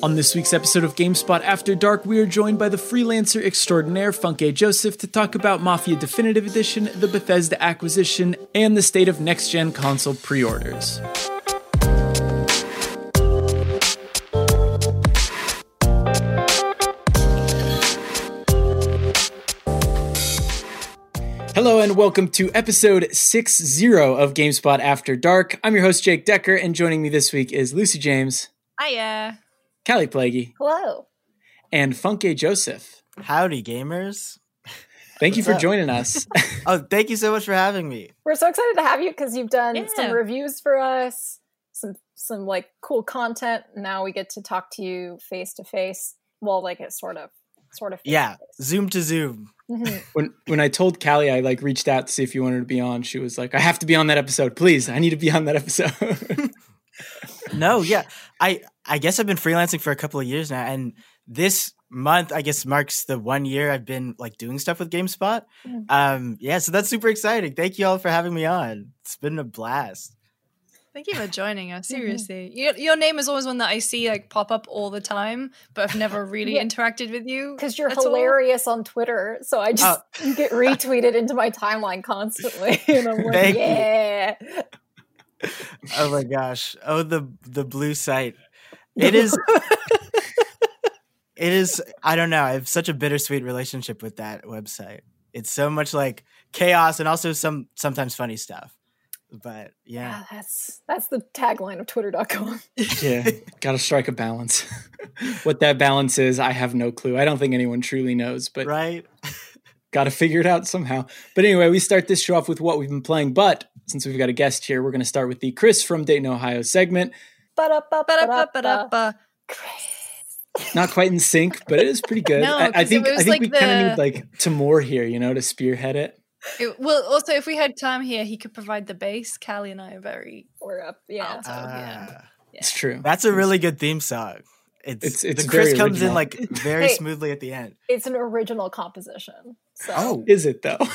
On this week's episode of GameSpot After Dark, we are joined by the freelancer extraordinaire Funke Joseph to talk about Mafia Definitive Edition, the Bethesda acquisition, and the state of next gen console pre orders. Hello and welcome to episode 60 of GameSpot After Dark. I'm your host, Jake Dekker, and joining me this week is Lucy James. Hiya. Kallie Plagge. Hello. And Funke Joseph. Howdy, gamers. Thank you for up? joining us. Oh, thank you so much for having me. We're so excited to have you because you've done Yeah. some reviews for us, some some like cool content. Now we get to talk to you face to face. Well, like it's sort of sort of Yeah, zoom to zoom. Mhm. when when I told Callie I like reached out to see if you wanted to be on, she was like, I have to be on that episode. Please, I need to be on that episode. No, yeah, I I guess I've been freelancing for a couple of years now, and this month I guess marks the one year I've been like doing stuff with GameSpot. Mm. Um, yeah, so that's super exciting. Thank you all for having me on. It's been a blast. Thank you for joining us. Seriously, your, your name is always one that I see like pop up all the time, but I've never really Yeah. interacted with you. Because you're That's all. hilarious on Twitter, so I just you get retweeted into my timeline constantly, and I'm like, Thank you. Yeah. Oh my gosh. Oh, the the blue site. It is. it is. I don't know. I have such a bittersweet relationship with that website. It's so much like chaos and also some sometimes funny stuff. But yeah, Yeah, that's that's the tagline of Twitter.com. yeah, gotta strike a balance. what that balance is, I have no clue. I don't think anyone truly knows, but right. gotta figure it out somehow. But anyway, we start this show off with what we've been playing. But since we've got a guest here, we're gonna start with the Chris from Dayton, Ohio segment. Ba-da-ba-ba-da-ba. Ba-da-ba-ba-da-ba. Not quite in sync, but it is pretty good. No, I, I 'cause it think I think like we kind of need like Tamoor here, you know, to spearhead it. It- well, also if we had time here, he could provide the bass. Kallie and I are very. We're up, yeah. Oh, yeah. Ah, It's true. that's a really good theme song. It's, It's- it's the Chris very comes in like very Hey. smoothly at the end. It's an original composition. So Oh, Is it though?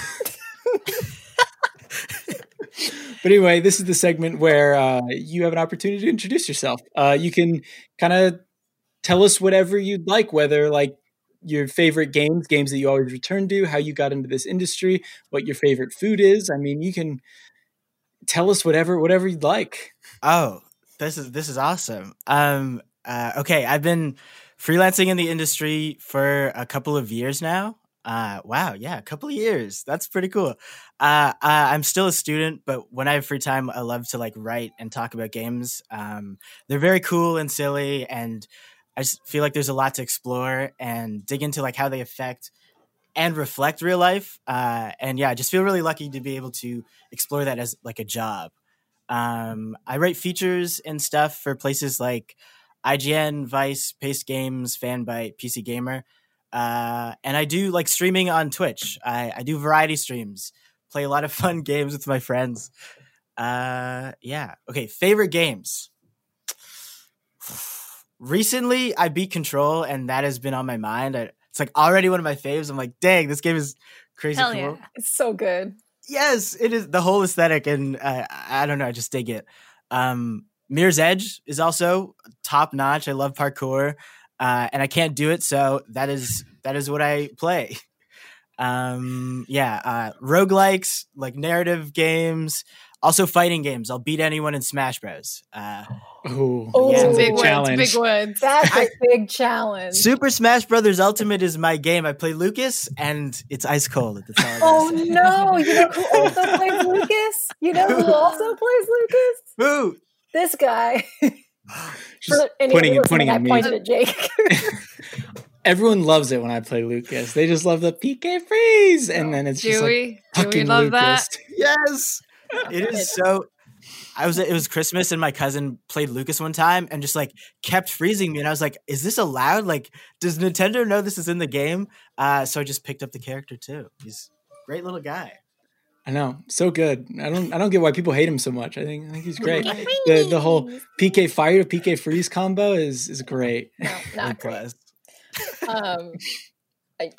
but anyway, this is the segment where uh, you have an opportunity to introduce yourself. Uh, you can kind of tell us whatever you'd like, whether like your favorite games, games that you always return to, how you got into this industry, what your favorite food is. I mean, you can tell us whatever whatever you'd like. Oh, this is this is awesome. Um, uh, okay, I've been freelancing in the industry for a couple of years now. Uh, wow, yeah, a couple of years. That's pretty cool. Uh, uh, I'm still a student, but when I have free time, I love to like write and talk about games. Um, they're very cool and silly, and I just feel like there's a lot to explore and dig into like how they affect and reflect real life. Uh, and yeah, I just feel really lucky to be able to explore that as like a job. Um, I write features and stuff for places like IGN, Vice, Paste Games, Fanbyte, PC Gamer. Uh, and I do like streaming on Twitch. I, I do variety streams, play a lot of fun games with my friends. Uh, yeah. Okay. Favorite games. Recently, I beat Control, and that has been on my mind. I, it's like already one of my faves. I'm like, dang, this game is crazy Hell cool yeah. it's so good. yes, it is the whole aesthetic, and uh, I don't know, I just dig it. Um, Mirror's Edge is also top notch. I love parkour, uh, and I can't do it, so that is that is what I play. Um, yeah, uh, roguelikes, like narrative games, also fighting games. I'll beat anyone in Smash Bros. Uh, Oh, Oh, that sounds like Big a words. challenge. Big words. That's a big challenge. Super Smash Brothers Ultimate is my game. I play Lucas, and it's ice cold. That's all I Oh no! You know who also plays Lucas? You know who also plays Lucas? Boo! This guy. Just For any pointing- listening, pointing at me. pointed at Jake. Everyone loves it when I play Lucas. They just love the PK freeze, and then it's just Do like we? Do we fucking love Lucas. that? Yes, it is so. I was. It was Christmas, and my cousin played Lucas one time, and just like kept freezing me, and I was like, "Is this allowed? Like, does Nintendo know this is in the game?" Uh, so I just picked up the character too. He's a great little guy. I know, so good. I don't, I don't get why people hate him so much. I think, I think he's great. the the whole PK fire to PK freeze combo is is great. no, not great. Um, I,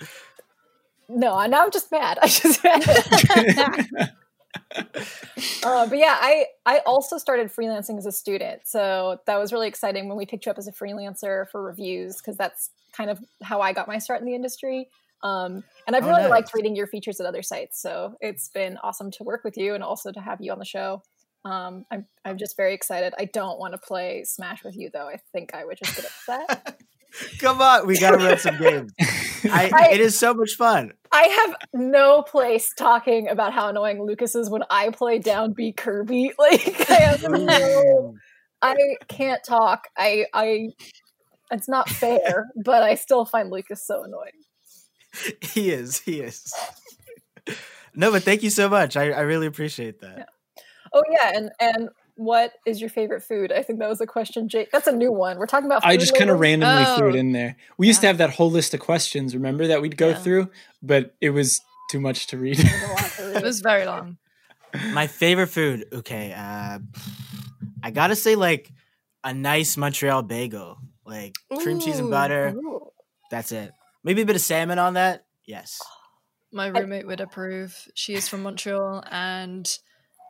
no, now I'm just mad. I just mad. uh, but yeah, I I also started freelancing as a student, so that was really exciting when we picked you up as a freelancer for reviews because that's kind of how I got my start in the industry. Um, and I've Oh, really nice. liked reading your features at other sites, so it's been awesome to work with you and also to have you on the show. Um, I'm I'm just very excited. I don't want to play Smash with you though. I think I would just get upset. Come on, we gotta run some games. I, I- it is so much fun. I have no place talking about how annoying Lucas is when I play down B Kirby. Like I have no I can't talk. I I it's not fair, but I still find Lucas so annoying. he is. He is. No, but thank you so much. I, I really appreciate that. Yeah. Oh yeah, and and what is your favorite food? I think that was a question, Jake. That's a new one. We're talking about. I just kind of lately. randomly threw it Oh. in there. We used to have that whole list of questions, remember that we'd go Yeah. through, but it was too much to read. There's a lot to It was very long. My favorite food. Okay, uh, I gotta say like a nice Montreal bagel, like cream cheese and butter. Ooh. That's it. Maybe a bit of salmon on that. Yes. My roommate would approve. She is from Montreal and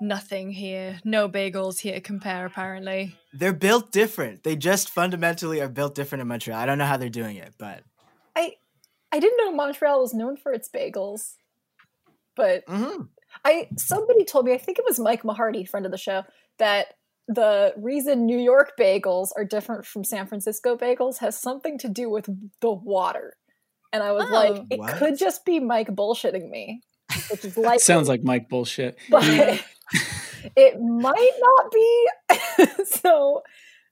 nothing here. No bagels here to compare, apparently. They're built different. They just fundamentally are built different in Montreal. I don't know how they're doing it, but I I didn't know Montreal was known for its bagels, but mhm. I somebody told me I think it was Mike Mahardy, friend of the show, that the reason New York bagels are different from San Francisco bagels has something to do with the water. And I was like, Oh. it What? could just be Mike bullshitting me, which is like Sounds like Mike bullshit. but Yeah. it might not be. so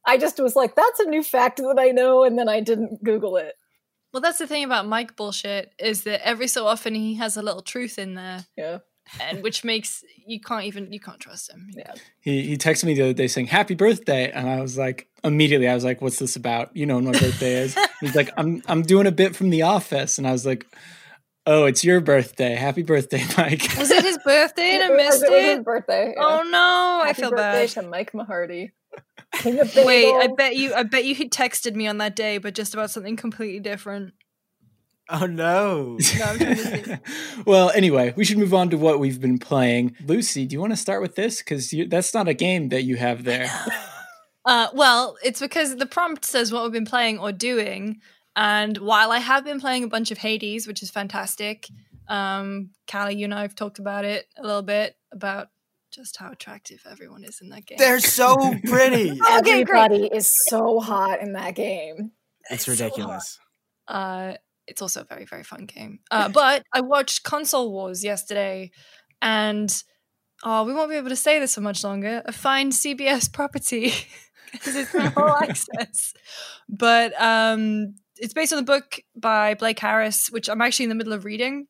I just was like, that's a new fact that I know, and then I didn't Google it. Well, that's the thing about Mike bullshit is that every so often he has a little truth in there, Yeah. And which makes you can't even you can't trust him. Yeah. He he texted me the other day saying happy birthday, and I was like immediately I was like, "What's this about? You know when my birthday is." He's like, "I'm I'm doing a bit from The Office," and I was like, "Oh, it's your birthday. Happy birthday, Mike." Was it his birthday and I It was- missed it was his it? birthday. yeah. Oh no, I feel birthday bad. to Mike Mahardy. Wait, I bet you I bet you he texted me on that day, but just about something completely different. Oh no. No, I'm trying to think. well, anyway, we should move on to what we've been playing. Lucy, do you want to start with this? Because that's not a game that you have there. Uh, well, it's because the prompt says what we've been playing or doing, and while I have been playing a bunch of Hades, which is fantastic, um, Kallie, you and I have talked about it a little bit about just how attractive everyone is in that game. They're so pretty. Okay, great. Everybody is so hot in that game. It's so hot. ridiculous. Uh, it's also a very very fun game. Uh, but I watched Console Wars yesterday, and oh, we won't be able to say this for much longer. A fine CBS property because it's all access. But um, it's based on the book by Blake Harris, which I'm actually in the middle of reading.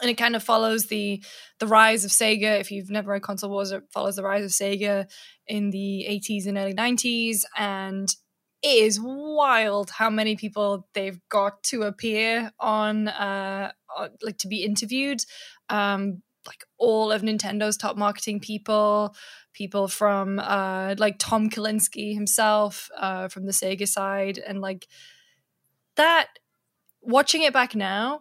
And it kind of follows the the rise of Sega. If you've never read Console Wars, it follows the rise of Sega in the 80s and early 90s, and it is wild how many people they've got to appear on, uh, on like to be interviewed. Um, like all of Nintendo's top marketing people, people from uh, like Tom Kalinske himself uh, from the Sega side, and like that. Watching it back now,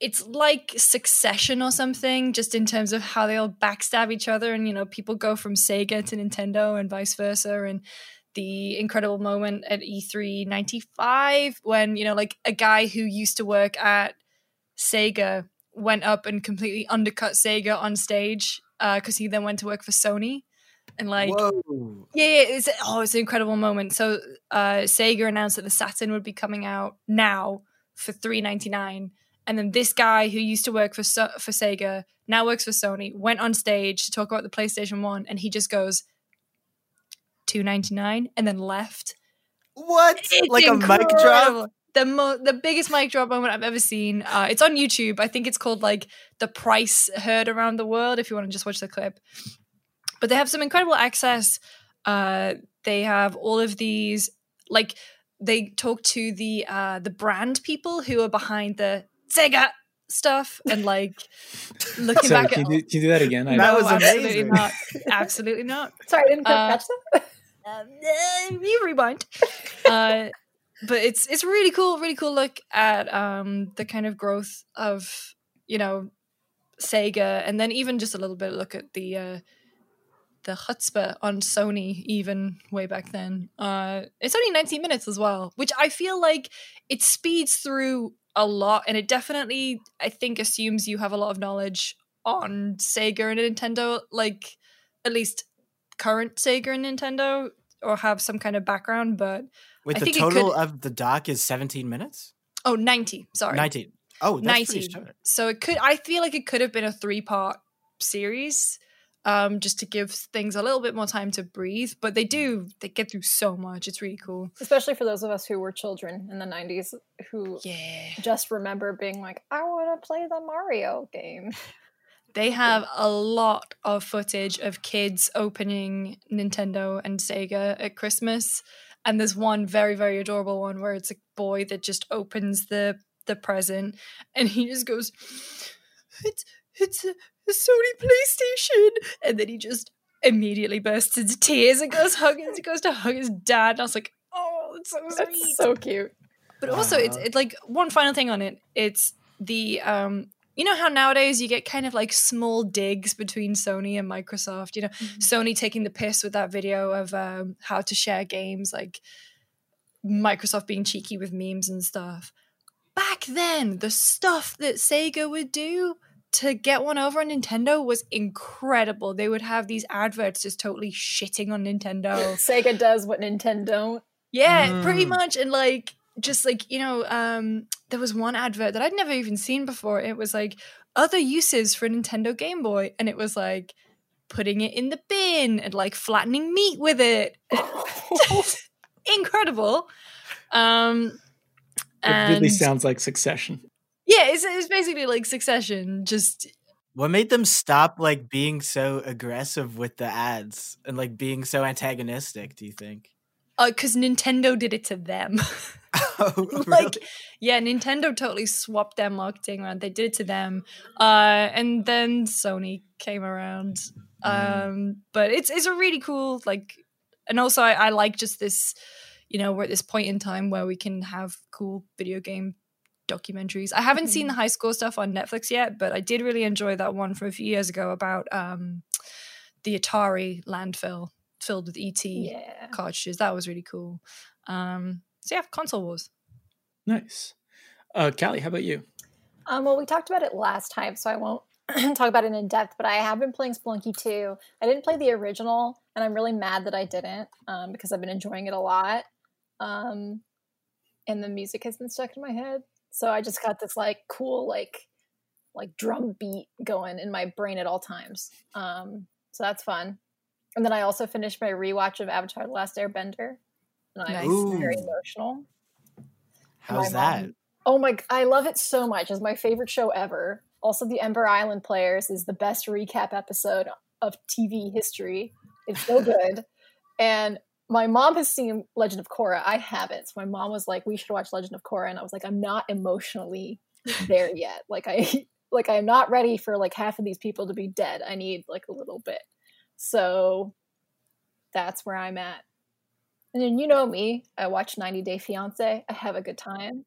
it's like Succession or something, just in terms of how they all backstab each other, and you know, people go from Sega to Nintendo and vice versa, and the incredible moment at E E3 95 when, you know, like a guy who used to work at Sega went up and completely undercut Sega on stage because he then went to work for Sony. And like, Whoa. yeah, yeah, it's oh, it's an incredible moment. So uh, Sega announced that the Saturn would be coming out now for three ninety nine, and then this guy who used to work for for Sega now works for Sony went on stage to talk about the PlayStation One, and he just goes two ninety nine, and then left. What? It's like a mic drop? The mo- the biggest mic drop moment I've ever seen. Uh, it's on YouTube. I think it's called like the price heard around the world. If you want to just watch the clip, but they have some incredible access. Uh, they have all of these like they talk to the uh, the brand people who are behind the Sega stuff and like looking Sorry, back can at you, do, can you do that again? I- That No, was absolutely amazing. not. Absolutely not. Sorry, I didn't Uh, catch that. Um, you rewind. uh, but it's it's really cool, really cool look at um, the kind of growth of you know Sega, and then even just a little bit look at the uh, the chutzpah on Sony, even way back then. Uh, it's only 19 minutes as well, which I feel like it speeds through a lot, and it definitely, I think, assumes you have a lot of knowledge on Sega and Nintendo, like at least current Sega and Nintendo, or have some kind of background. But Wait, I the think it total could- of the doc is 17 minutes? oh, 90, sorry. 19. Oh, that's 90 pretty short. so it could i feel like it could have been a three part series um just to give things a little bit more time to breathe but they do they get through so much it's really cool Especially for those of us who were children in the 90s who yeah just remember being like, I want to play the Mario game. They have a lot of footage of kids opening nintendo and sega at christmas. And there's one very very adorable one where it's a boy that just opens the the present and he just goes it's it's a, a sony playstation. And then he just immediately bursts into tears and goes hug he goes to hug his dad. And i was like oh it's so sweet. That's so cute. but also it's it's like one final thing on it. It's the um you know how nowadays you get kind of like small digs between Sony and Microsoft, you know, Sony taking the piss with that video of um, how to share games, like Microsoft being cheeky with memes and stuff. Back then, the stuff that Sega would do to get one over on Nintendo was incredible. They would have these adverts just totally shitting on Nintendo. Sega does what Nintendo don't. Yeah, pretty Mm. much. And like, just like, you know, um, there was one advert that I'd never even seen before. It was like other uses for a Nintendo Game Boy. And it was like putting it in the bin and like flattening meat with it. Incredible. Um, It really sounds like Succession. Yeah, it's, it's basically like Succession. Just What made them stop like being so aggressive with the ads and like being so antagonistic, do you think? because uh, Nintendo did it to them. Oh, like yeah nintendo totally swapped their marketing around. They did it to them. Uh and then sony came around. Mm. um but it's it's a really cool like and also I, I like just this you know we're at this point in time where we can have cool video game documentaries. I haven't seen the High Score stuff on netflix yet but i did really enjoy that one from a few years ago about um the atari landfill filled with et Yeah. cartridges. That was really cool. Um so yeah console wars Nice. Uh, Kallie, how about you? Um, well, we talked about it last time, so I won't talk about it in depth, but I have been playing Spelunky 2. I didn't play the original, and I'm really mad that I didn't um, because I've been enjoying it a lot. Um, and the music has been stuck in my head. So I just got this like cool, like, like drum beat going in my brain at all times. Um, so that's fun. And then I also finished my rewatch of Avatar The Last Airbender. And Nice. very emotional. How's that? mom- Oh my! I love it so much. It's my favorite show ever. Also, the Ember Island Players is the best recap episode of TV history. It's so good. and my mom has seen Legend of Korra. I haven't. So my mom was like, "We should watch Legend of Korra," and I was like, "I'm not emotionally there yet. Like I, like I'm not ready for like half of these people to be dead. I need like a little bit." So that's where I'm at. And then you know me. I watch 90 Day Fiance. I have a good time.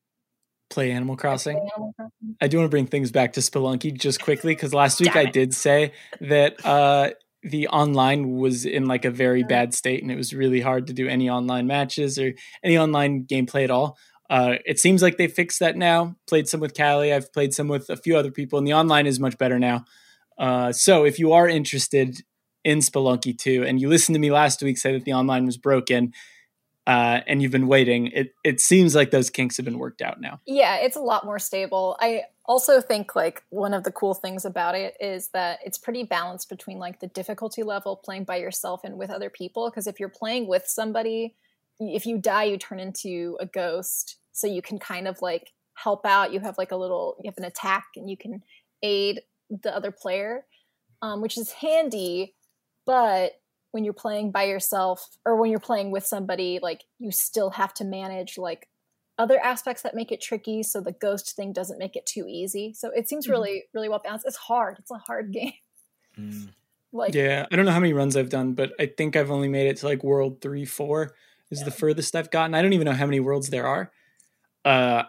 Play Animal I Crossing. Animal Crossing. I do want to bring things back to Spelunky just quickly because last week I did say that uh, the online was in like a very bad state and it was really hard to do any online matches or any online gameplay at all. Uh, it seems like they fixed that now. Played some with Kallie. I've played some with a few other people, and the online is much better now. Uh, so if you are interested in Spelunky 2 and you listened to me last week say that the online was broken uh, and you've been waiting, it, it seems like those kinks have been worked out now. Yeah, it's a lot more stable. I also think like one of the cool things about it is that it's pretty balanced between like the difficulty level playing by yourself and with other people because if you're playing with somebody, if you die you turn into a ghost. So you can kind of like help out. You have like a little you have an attack and you can aid the other player, um, which is handy, but when you're playing by yourself or when you're playing with somebody like you still have to manage like other aspects that make it tricky so the ghost thing doesn't make it too easy so it seems Mhm. really really well balanced it's hard it's a hard game Mm. like Yeah, I don't know how many runs I've done, but I think I've only made it to like world three, four is the furthest I've gotten. I don't even know how many worlds there are. Uh,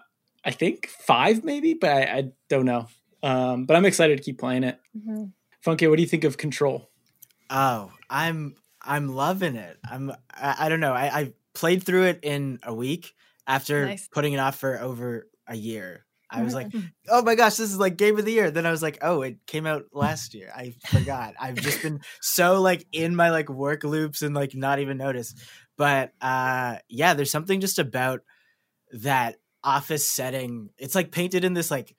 I think five maybe, but I, I don't know. Um, but I'm excited to keep playing it. Mm-hmm. Funke, what do you think of Control? Oh, I'm I'm loving it. I'm I, I don't know. I, I played through it in a week after Nice. putting it off for over a year. I was like, oh my gosh, this is like game of the year. Then I was like, oh, it came out last year. I forgot. I've just been so like in my like work loops and like not even noticed. But uh yeah, there's something just about that office setting. It's like painted in this like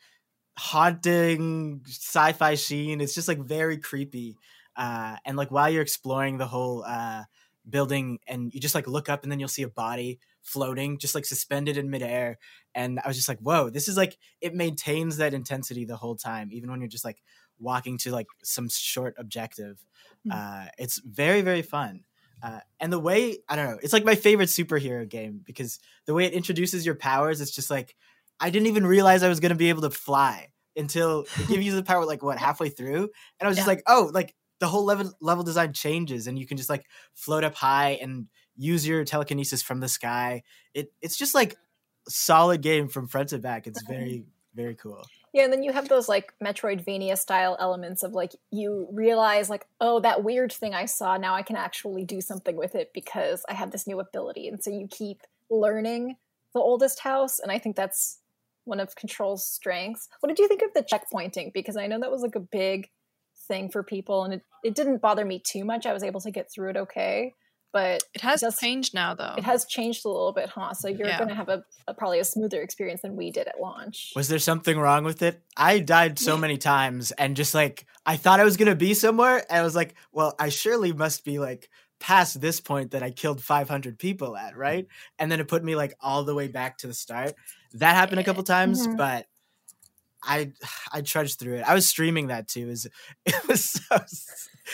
haunting sci-fi sheen. It's just like very creepy. Uh and like while you're exploring the whole uh building and you just like look up and then you'll see a body floating just like suspended in midair and i was just like whoa this is like it maintains that intensity the whole time even when you're just like walking to like some short objective. Hmm. uh it's very very fun uh, and the way i don't know it's like my favorite superhero game because the way it introduces your powers it's just like i didn't even realize i was going to be able to fly until it gives you the power like what halfway through? And i was just like oh like the whole level level design changes and you can just like float up high and use your telekinesis from the sky it it's just like solid game from front to back it's very very cool Yeah, and then you have those like Metroidvania style elements of like you realize like, oh, that weird thing I saw, now I can actually do something with it because I have this new ability. And so you keep learning the oldest house, and I think that's one of Control's strengths. What did you think of the checkpointing? Because I know that was like a big thing for people and it, it didn't bother me too much. I was able to get through it okay. But It has Just- changed now, though. it has changed a little bit, huh? So you're Yeah. gonna have a, a probably a smoother experience than we did at launch. was there something wrong with it i died so many times and just like i thought i was going to be somewhere and i was like well i surely must be like past this point that i killed 500 people at right and then it put me like all the way back to the start that happened a couple times Mhm. but i i trudged through it i was streaming that too it was, it was so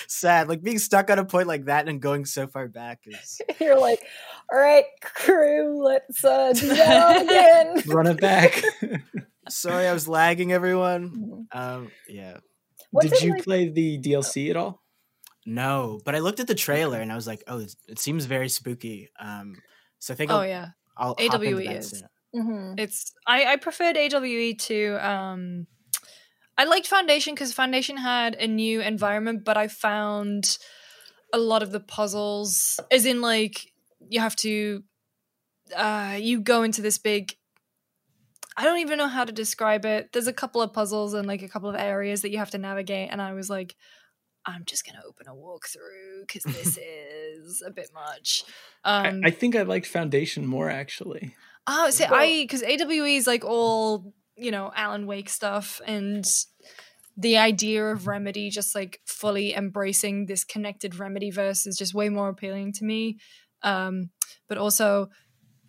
sad like being stuck on a point like that and going so far back is You're like, all right, crew, let's uh, do that again. Run it back. sorry i was lagging everyone Mhm. um yeah What Did did, you like- play the DLC at all? No, but I looked at the trailer and I was like, "Oh, it, it seems very spooky." Um, so I think oh I'll, yeah, I'll hop into AWE that is. soon. Mhm. it's I I preferred AWE to um. I liked Foundation because Foundation had a new environment, but I found a lot of the puzzles, as in like you have to, uh, you go into this big. I don't even know how to describe it. There's a couple of puzzles and like a couple of areas that you have to navigate, and I was like, I'm just gonna open a walkthrough because this is a bit much. Um, I, I think I liked Foundation more actually. Oh, see, Well- I because AWE is like all you know Alan Wake stuff, and the idea of Remedy just like fully embracing this connected Remedy verse is just way more appealing to me. Um, but also,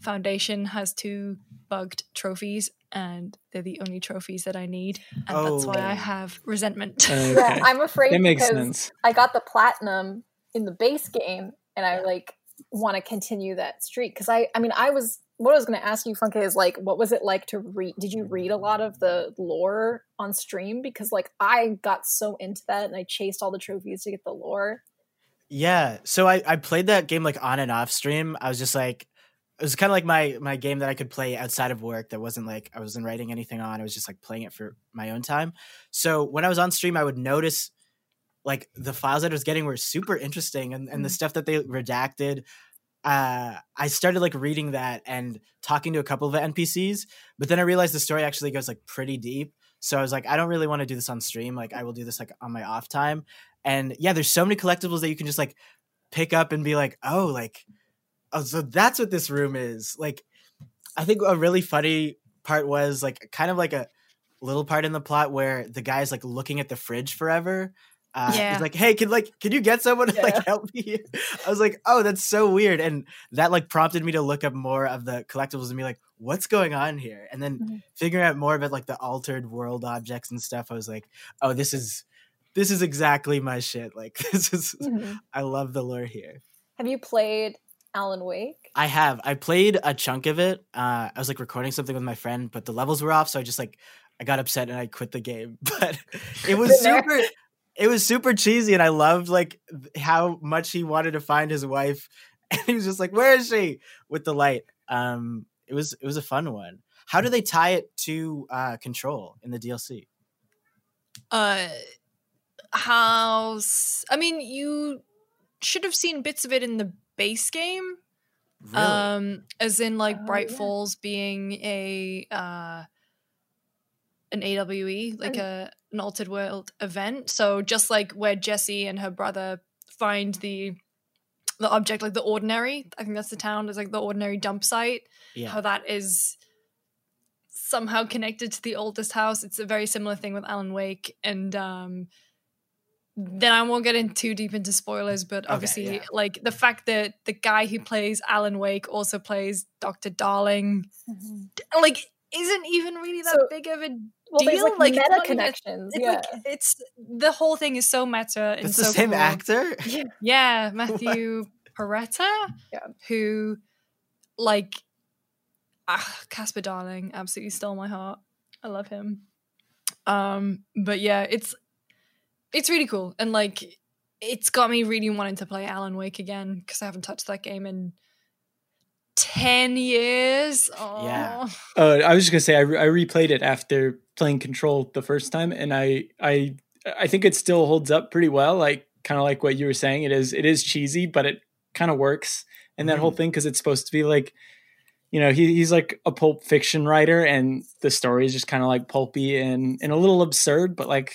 Foundation has two bugged trophies, and they're the only trophies that I need, and that's why I Oh. have resentment. Okay. Yeah, I'm afraid that makes sense. I got the platinum in the base game, and I like want to continue that streak because I, I mean, I was what I was going to ask you, Funke, is like, what was it like to read? Did you read a lot of the lore on stream? Because like I got so into that, and I chased all the trophies to get the lore. Yeah, so I I played that game like on and off stream. I was just like, it was kind of like my my game that I could play outside of work. That wasn't like I wasn't writing anything on. I was just like playing it for my own time. So when I was on stream, I would notice like the files that I was getting were super interesting, and and the Mm. stuff that they redacted. Uh, I started like reading that and talking to a couple of the NPCs, but then I realized the story actually goes like pretty deep. So I was like, I don't really want to do this on stream. Like, I will do this like on my off time. And yeah, there's so many collectibles that you can just like pick up and be like, oh, like, oh, so that's what this room is. Like, I think a really funny part was like kind of like a little part in the plot where the guy's like looking at the fridge forever. Uh, Yeah. He's like, hey, can like, can you get someone to Yeah. like help me? here?" I was like, oh, that's so weird, and that like prompted me to look up more of the collectibles and be like, what's going on here? And then Mhm. figuring out more about like the altered world objects and stuff. I was like, oh, this is this is exactly my shit. Like this is I love the lore here. Have you played Alan Wake? I have. I played a chunk of it. Uh, I was like recording something with my friend, but the levels were off, so I just like I got upset and I quit the game. But it was super. It was super cheesy, and I loved like how much he wanted to find his wife, and he was just like, "Where is she?" with the light. Um, it was it was a fun one. How do they tie it to uh, Control in the DLC? uh how s- I mean you should have seen bits of it in the base game. Really? Um as in like Oh, Bright yeah. Falls being a uh an AWE, like And- a an altered world event. So just like where Jesse and her brother find the the object like the ordinary, I think that's the town, is like the ordinary dump site yeah. how that is somehow connected to the oldest house. It's a very similar thing with Alan Wake, and um, then I won't get in too deep into spoilers, but Okay, obviously, yeah. like the fact that the guy who plays Alan Wake also plays Doctor Darling, like isn't even really that So- big of a Well, deal? like, Like, it's meta not even- connections. it's yeah. like it's the whole thing is so meta and It's so the same cool. actor. Yeah, Matthew Porretta. Yeah. Who, like, ah, Casper Darling absolutely stole my heart. I love him. Um, but yeah, it's it's really cool and like it's got me really wanting to play Alan Wake again because I haven't touched that game in ten years. Yeah. Uh, I was just gonna say I, re- I replayed it after playing Control the first time, and I I I think it still holds up pretty well. Like kind of like what you were saying, it is it is cheesy, but it kind of works. And that whole thing because it's supposed to be like, you know, he, he's like a pulp fiction writer, and the story is just kind of like pulpy and and a little absurd, but like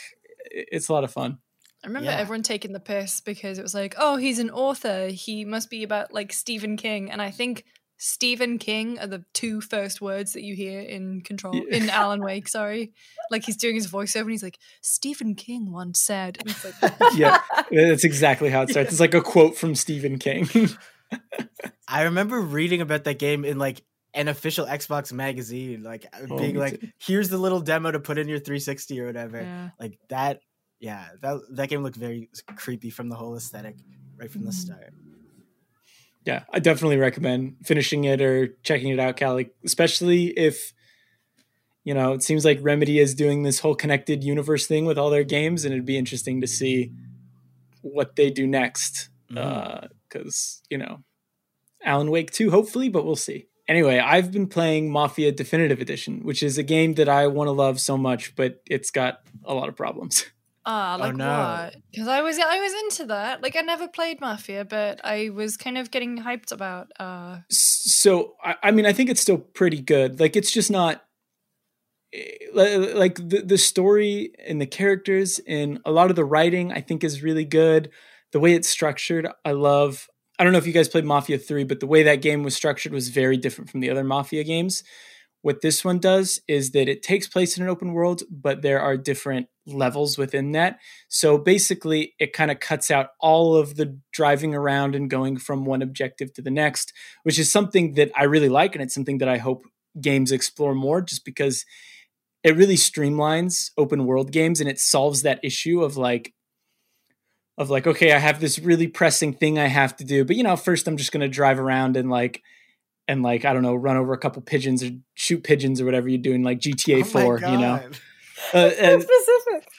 it's a lot of fun. I remember Yeah. everyone taking the piss because it was like, oh, he's an author. He must be about like Stephen King. And I think Stephen King are the two first words that you hear in Control, Yeah. in Alan Wake, sorry. Like he's doing his voiceover and he's like, Stephen King once said. Like, Yeah, that's exactly how it starts. It's like a quote from Stephen King. I remember reading about that game in like an official Xbox magazine, like uh, Oh, being like, too. "Here's the little demo to put in your 360 or whatever." yeah. Like that. Yeah, that that game looked very creepy from the whole aesthetic right from the Mhm. start. Yeah, I definitely recommend finishing it or checking it out, Kallie, especially if you know it seems like Remedy is doing this whole connected universe thing with all their games, and it'd be interesting to see what they do next. Mm-hmm. Uh, because you know, Alan Wake 2, hopefully, but we'll see. Anyway, I've been playing Mafia Definitive Edition, which is a game that I want to love so much, but it's got a lot of problems. Ah, Oh, like no. what? Because I was I was into that. Like I never played Mafia, but I was kind of getting hyped about uh so I, I mean i think it's still pretty good like it's just not eh, like the, the story and the characters and a lot of the writing i think is really good the way it's structured i love i don't know if you guys played mafia 3 but the way that game was structured was very different from the other mafia games what this one does is that it takes place in an open world but there are different levels within that so basically, it kind of cuts out all of the driving around and going from one objective to the next, which is something that I really like. And it's something that I hope games explore more just because it really streamlines open world games and it solves that issue of like, of like, okay, I have this really pressing thing I have to do, but you know, first I'm just going to drive around and like, and like, I don't know, run over a couple pigeons or shoot pigeons or whatever you do in like GTA Oh my 4, you know? Uh, so and- specific.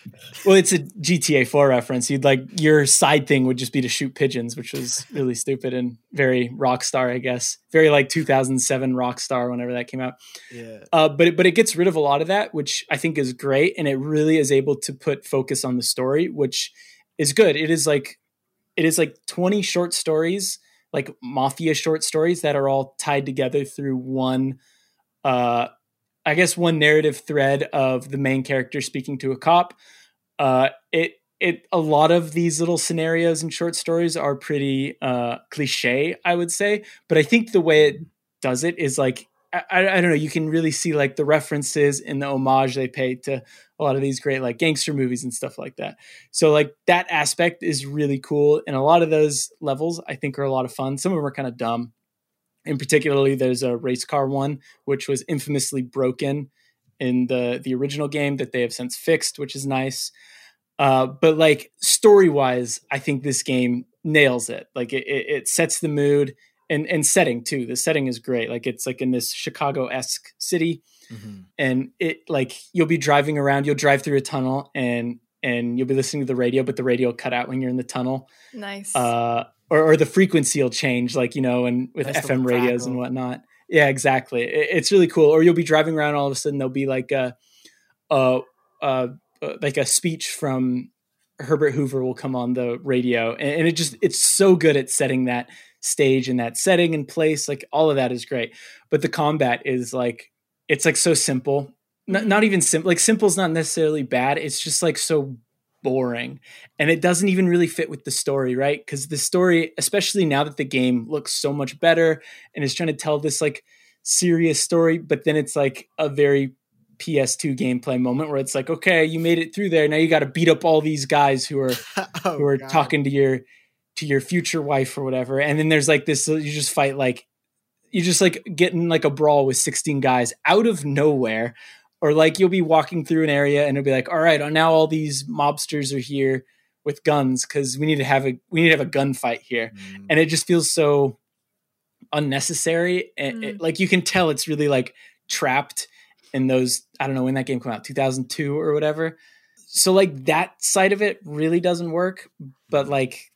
well, it's a GTA 4 reference. You'd like your side thing would just be to shoot pigeons, which was really stupid and very Rockstar, I guess. Very like 2007 Rockstar, whenever that came out. Yeah. Uh, but it, but it gets rid of a lot of that, which I think is great, and it really is able to put focus on the story, which is good. It is like it is like 20 short stories, like mafia short stories that are all tied together through one uh I guess one narrative thread of the main character speaking to a cop. Uh it it a lot of these little scenarios and short stories are pretty uh cliche, I would say, but I think the way it does it is like I, I don't know. You can really see like the references and the homage they pay to a lot of these great like gangster movies and stuff like that. So like that aspect is really cool, and a lot of those levels I think are a lot of fun. Some of them are kind of dumb. In particularly, there's a race car one which was infamously broken in the the original game that they have since fixed, which is nice. Uh, but like story wise, I think this game nails it. Like it, it, it sets the mood and and setting too. The setting is great. Like it's like in this Chicago esque city, Mhm. and it like you'll be driving around. You'll drive through a tunnel, and and you'll be listening to the radio, but the radio will cut out when you're in the tunnel. nice. Uh, or or the frequency will change, like you know, and with Nice FM radios and whatnot. Yeah, exactly. It, it's really cool. Or you'll be driving around, all of a sudden there'll be like a a, a uh, like a speech from Herbert Hoover will come on the radio, and, it just it's so good at setting that stage and that setting and place. Like all of that is great, but the combat is like it's like so simple. Not, not even simple. Like simple is not necessarily bad. It's just like so boring and it doesn't even really fit with the story right because the story especially now that the game looks so much better and is trying to tell this like serious story but then it's like a very ps2 gameplay moment where it's like okay you made it through there. Now you got to beat up all these guys who are oh, who are God. talking to your to your future wife or whatever. And then there's like this you just fight like you just like getting like a brawl with 16 guys out of nowhere. Or like you'll be walking through an area and it'll be like all right now all these mobsters are here with guns because we need to have a we need to have a gunfight here. Mm. and it just feels so unnecessary. And it- like you can tell it's really like trapped in those i don't know when that game came out 2002 or whatever so like that side of it really doesn't work but like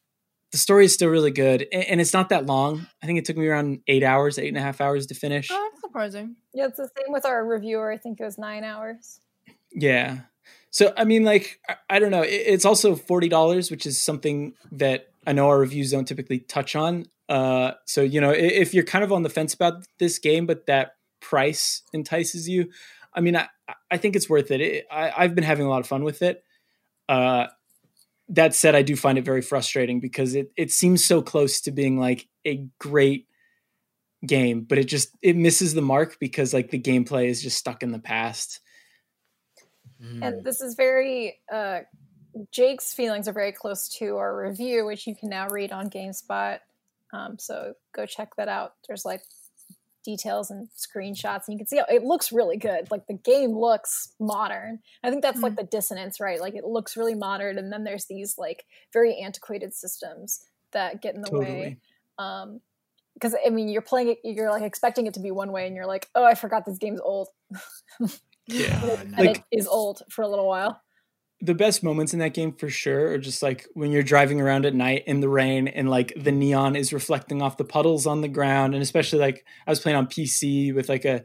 the story is still really good and, and it's not that long i think it took me around eight hours eight and a half hours to finish Oh, that's surprising. Yeah, it's the same with our reviewer. I think it was nine hours. Yeah. So I mean, like, I, I don't know. It's also forty dollars, which is something that I know our reviews don't typically touch on. Uh, so you know, if you're kind of on the fence about this game, but that price entices you, I mean, I, I think it's worth it. it I, I've been having a lot of fun with it. Uh, that said, I do find it very frustrating because it it seems so close to being like a great game, but it just it misses the mark because like the gameplay is just stuck in the past. Mm. And this is very uh, Jake's feelings are very close to our review, which you can now read on GameSpot. Um, so go check that out. There's like details and screenshots, and you can see how it looks really good. Like the game looks modern. I think that's like the dissonance, right? Like it looks really modern, and then there's these like very antiquated systems that get in the way. Um, because I mean, you're playing it, you're like expecting it to be one way, and you're like, oh, I forgot this game's old, Yeah. And no. Like- it is old for a little while. The best moments in that game for sure are just like when you're driving around at night in the rain and like the neon is reflecting off the puddles on the ground. And especially like I was playing on PC with like a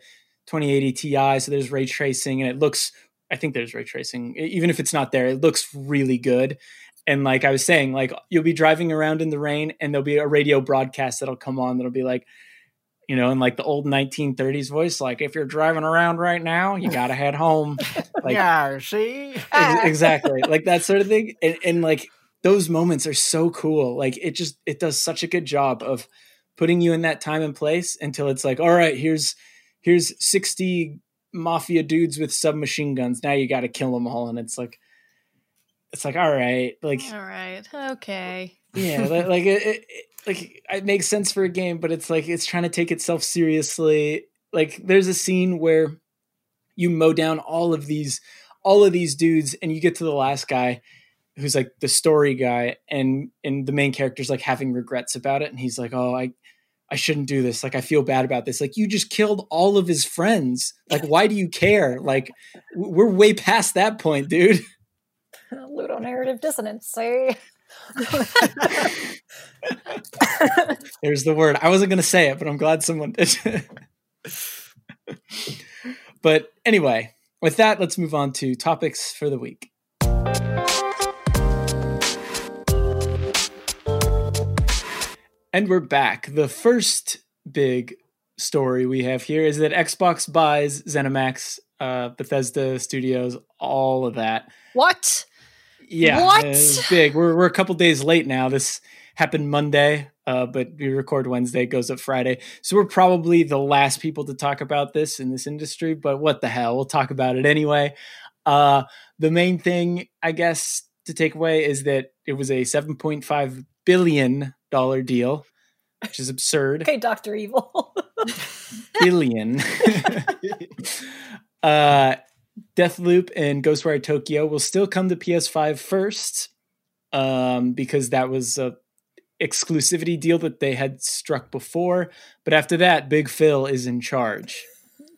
2080 Ti so there's ray tracing and it looks I think there's ray tracing even if it's not there it looks really good. And like I was saying like you'll be driving around in the rain and there'll be a radio broadcast that'll come on that'll be like you know in like the old 1930s voice like if you're driving around right now you got to head home. Like yeah, see? Ex- exactly. Like that sort of thing. And, and like those moments are so cool. Like it just it does such a good job of putting you in that time and place until it's like all right here's here's 60 mafia dudes with submachine guns. Now you got to kill them all. And it's like it's like all right. Like All right. Okay. yeah li- like it, it, it- like it makes sense for a game but it's like it's trying to take itself seriously. Like there's a scene where you mow down all of these all of these dudes and you get to the last guy who's like the story guy and and the main character's like having regrets about it and he's like oh i i shouldn't do this. Like i feel bad about this. Like you just killed all of his friends. Like why do you care? Like we're way past that point dude. Ludonarrative dissonance. Eh? Say, There's the word. I wasn't going to say it, but I'm glad someone did. but anyway, with that, let's move on to topics for the week. And we're back. The first big story we have here is that Xbox buys ZeniMax, uh, Bethesda Studios, all of that. What? Yeah, What? it's big. We're we're a couple days late now. This happened Monday, uh, but we record Wednesday, it goes up Friday. So we're probably the last people to talk about this in this industry. But what the hell? We'll talk about it anyway. Uh, the main thing, I guess, to take away is that it was a seven point five billion dollar deal, which is absurd. okay, Doctor Evil. billion. uh, Deathloop and Ghostwire Tokyo will still come to PS5 first, um, because that was a exclusivity deal that they had struck before. But after that, Big Phil is in charge.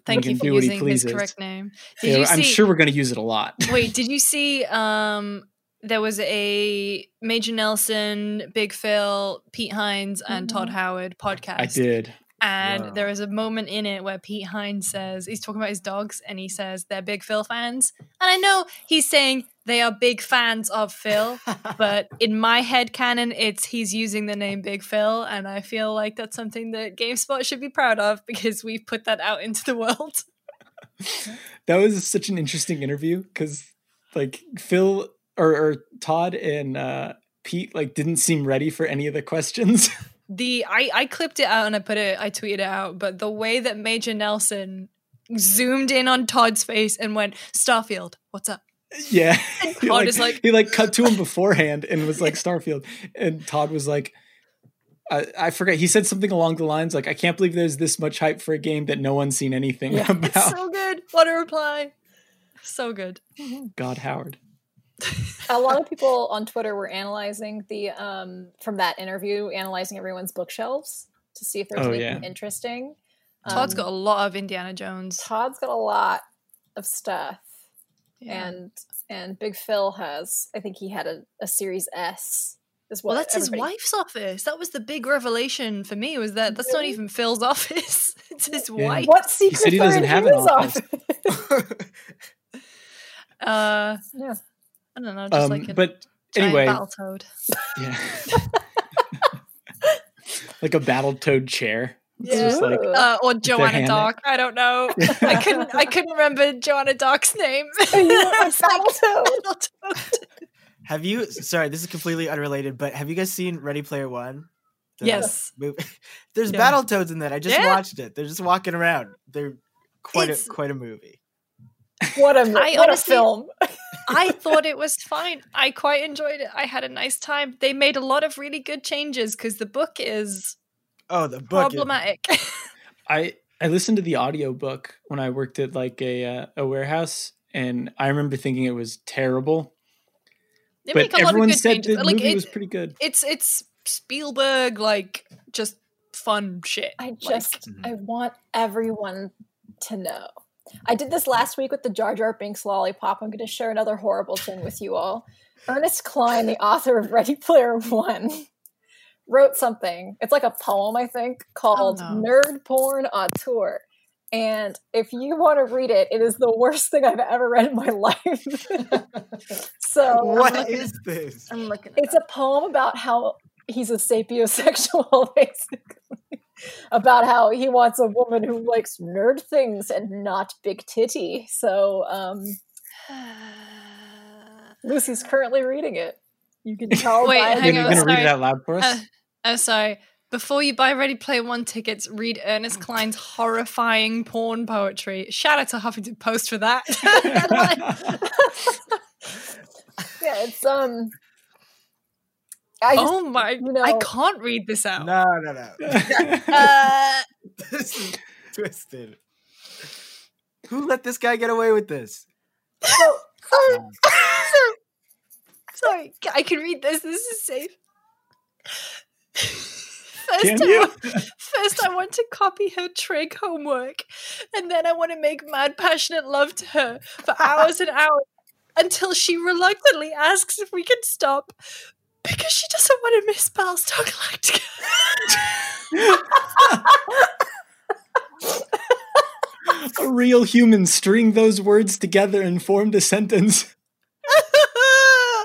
Thank you for do what he using his correct name. Did Yeah, you I'm sure we're going to use it a lot. Wait, did you see? Um, there was a Major Nelson, Big Phil, Pete Hines, and Todd Howard podcast. I did. And Whoa. there is a moment in it where Pete Hines says, he's talking about his dogs, and he says they're big Phil fans. And I know he's saying they are big fans of Phil, but in my head canon, it's he's using the name Big Phil. And I feel like that's something that GameSpot should be proud of because we've put that out into the world. that was such an interesting interview because like Phil or, or Todd and uh, Pete like didn't seem ready for any of the questions. the I, I clipped it out and I put it I tweeted it out, but the way that Major Nelson zoomed in on Todd's face and went, Starfield, what's up? yeah, he, Todd like, is like- he like cut to him beforehand and was like Starfield, and Todd was like. I I forget. He said something along the lines like, "I can't believe there's this much hype for a game that no one's seen anything Yeah. about." It's so good. What a reply. So good. God, Howard. A lot of people on Twitter were analyzing the um from that interview, analyzing everyone's bookshelves to see if there was Oh, anything yeah. interesting. Todd's Um, got a lot of Indiana Jones. Todd's got a lot of stuff, Yeah. and and Big Phil has. I think he had a, a Series S. Is what well, that's his wife's office. That was the big revelation for me. Was that that's not even Phil's office. it's his Yeah. wife. What secrets said he doesn't have an his office. Uh, yeah. I don't know. Just Um, like a but giant anyway, Battletoad. yeah, like a battle toad chair. It's Yeah. just like Uh, or Joanna hand Dark. I don't know. I couldn't. I couldn't remember Joanna Dark's name. you went with It's like Battletoad. Battletoad. have you? Sorry, this is completely unrelated, but have you guys seen Ready Player One? The Yes. movie? There's Yeah. Battletoads in that. I just Yeah. watched it. They're just walking around. They're quite It's- a quite a movie. What a I what honestly- a film! I thought it was fine. I quite enjoyed it. I had a nice time. They made a lot of really good changes because the book is Oh, the book. is- problematic. I I listened to the audiobook when I worked at like a uh, a warehouse, and I remember thinking it was terrible. they but make a lot of everyone good said changes. the Like movie it, was pretty good. it's it's Spielberg like just fun shit. I Like, just Mhm. I want everyone to know. I did this last week with the Jar Jar Binks lollipop. I'm going to share another horrible thing with you all. Ernest Cline, the author of Ready Player One, wrote something. It's like a poem, I think, called Oh, no. "Nerd Porn on Tour." And if you want to read it, it is the worst thing I've ever read in my life. so What looking- is this? I'm looking. it's a poem about how he's a sapiosexual, basically. About how he wants a woman who likes nerd things and not big titty. So um, Lucy's currently reading it. You can tell Wait, by hang gonna, on, gonna read sorry. it out loud for us. Uh, oh, sorry. Before you buy Ready Player One tickets, read Ernest Cline's horrifying porn poetry. Shout out to Huffington Post for that. yeah, it's um. I just, oh my! you know- I can't read this out. No, no, no. Uh, this is twisted. Who let this guy get away with this? sorry, I can read this. This is safe. First, Can I want, first, I want to copy her trig homework, and then I want to make mad passionate love to her for hours and hours until she reluctantly asks if we can stop because she doesn't want to miss Battlestar Galactica. a real human string those words together and formed a sentence.